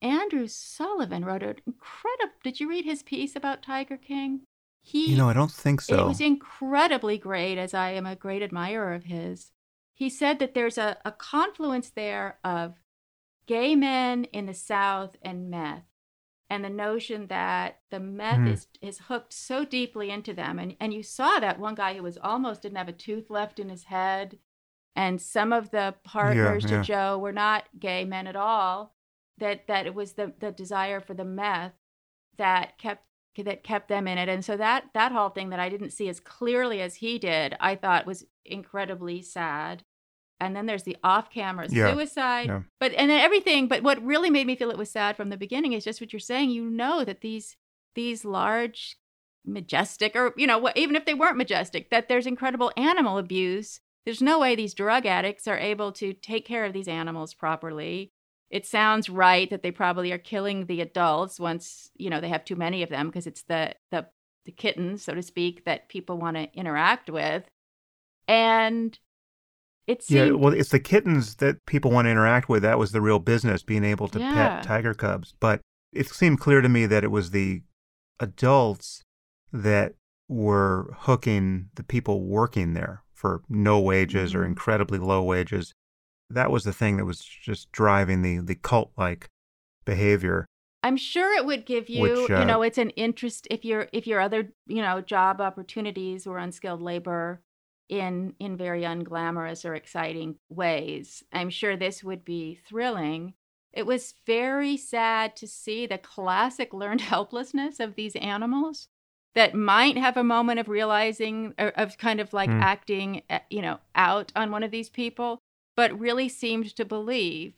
Andrew Sullivan wrote an incredible. Did you read his piece about Tiger King? He, You know, I don't think so. it was incredibly great, as I am a great admirer of his. He said that there's a, a confluence there of gay men in the South and meth, and the notion that the meth Mm. is is hooked so deeply into them. And and you saw that one guy who was almost didn't have a tooth left in his head, and some of the partners yeah. to Joe were not gay men at all. That that it was the the desire for the meth that kept that kept them in it and so that that whole thing that i didn't see as clearly as he did i thought was incredibly sad and then there's the off-camera Yeah, suicide. Yeah. but and then everything but what really made me feel it was sad from the beginning is just what you're saying. You know that these these large majestic or you know even if they weren't majestic that there's incredible animal abuse. There's no way these drug addicts are able to take care of these animals properly. It sounds right that they probably are killing the adults once you know they have too many of them because it's the the the kittens so to speak that people want to interact with. And it Yeah, well, it's the kittens that people want to interact with. That was the real business, being able to Yeah. pet tiger cubs. But it seemed clear to me that it was the adults that were hooking the people working there for no wages or Mhm. incredibly low wages. That was the thing that was just driving the the cult like behavior. I'm sure it would give you, Which, you uh, know, it's an interest if your if your other, you know, job opportunities were unskilled labor in in very unglamorous or exciting ways. I'm sure this would be thrilling. It was very sad to see the classic learned helplessness of these animals that might have a moment of realizing or of kind of like Hmm. acting, uh, you know, out on one of these people, but really seemed to believe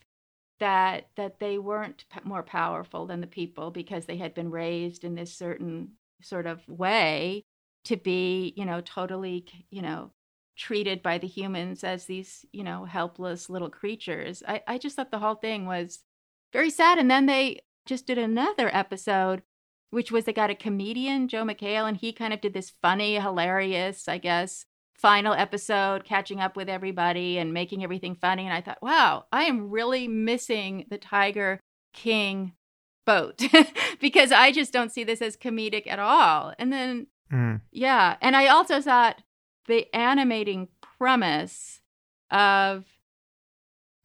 that that they weren't p- more powerful than the people because they had been raised in this certain sort of way to be you know totally you know treated by the humans as these you know helpless little creatures i, I just thought the whole thing was very sad and then they just did another episode which was they got a comedian Joel McHale and he kind of did this funny hilarious i guess final episode, catching up with everybody and making everything funny. And I thought, wow, I am really missing the Tiger King boat because I just don't see this as comedic at all. And then, Mm. yeah. And I also thought the animating premise of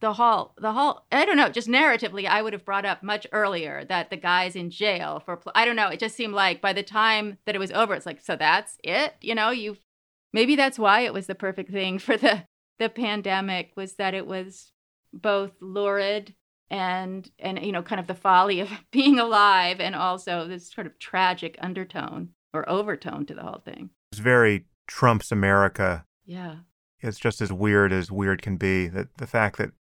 the hall the hall i don't know just narratively i would have brought up much earlier that the guy's in jail for i don't know it just seemed like by the time that it was over it's like so that's it? You know you've maybe that's why it was the perfect thing for the the pandemic was that it was both lurid and and you know kind of the folly of being alive and also this sort of tragic undertone or overtone to the whole thing. It's very Trump's America yeah it's just as weird as weird can be that the fact that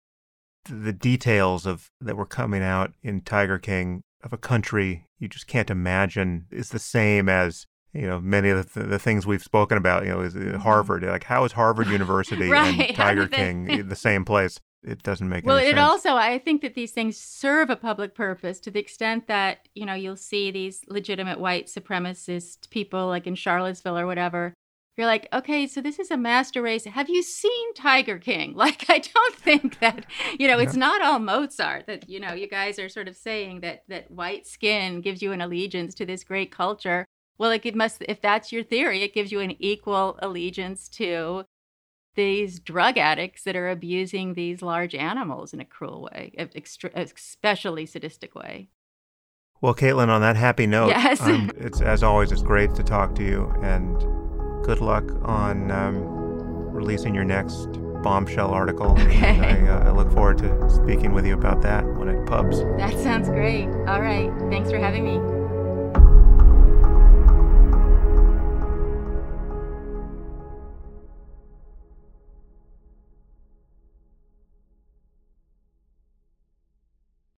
the details of that were coming out in Tiger King of a country you just can't imagine is the same as you know many of the, the things we've spoken about you know is uh, Harvard like how is Harvard University Mm-hmm. Right, and Tiger King the same place it doesn't make any sense. well it sense also i think that these things serve a public purpose to the extent that you know you'll see these legitimate white supremacist people like in charlottesville or whatever you're like okay so this is a master race have you seen tiger king like i don't think that you know it's not all mozart that you know you guys are sort of saying that that white skin gives you an allegiance to this great culture well like it must if that's your theory it gives you an equal allegiance to these drug addicts that are abusing these large animals in a cruel way, especially sadistic way. well Caitlin on that happy note Yes. um, it's as always it's great to talk to you and good luck on um, releasing your next bombshell article Okay. I, uh, I look forward to speaking with you about that when it pubs That sounds great. All right. Thanks for having me.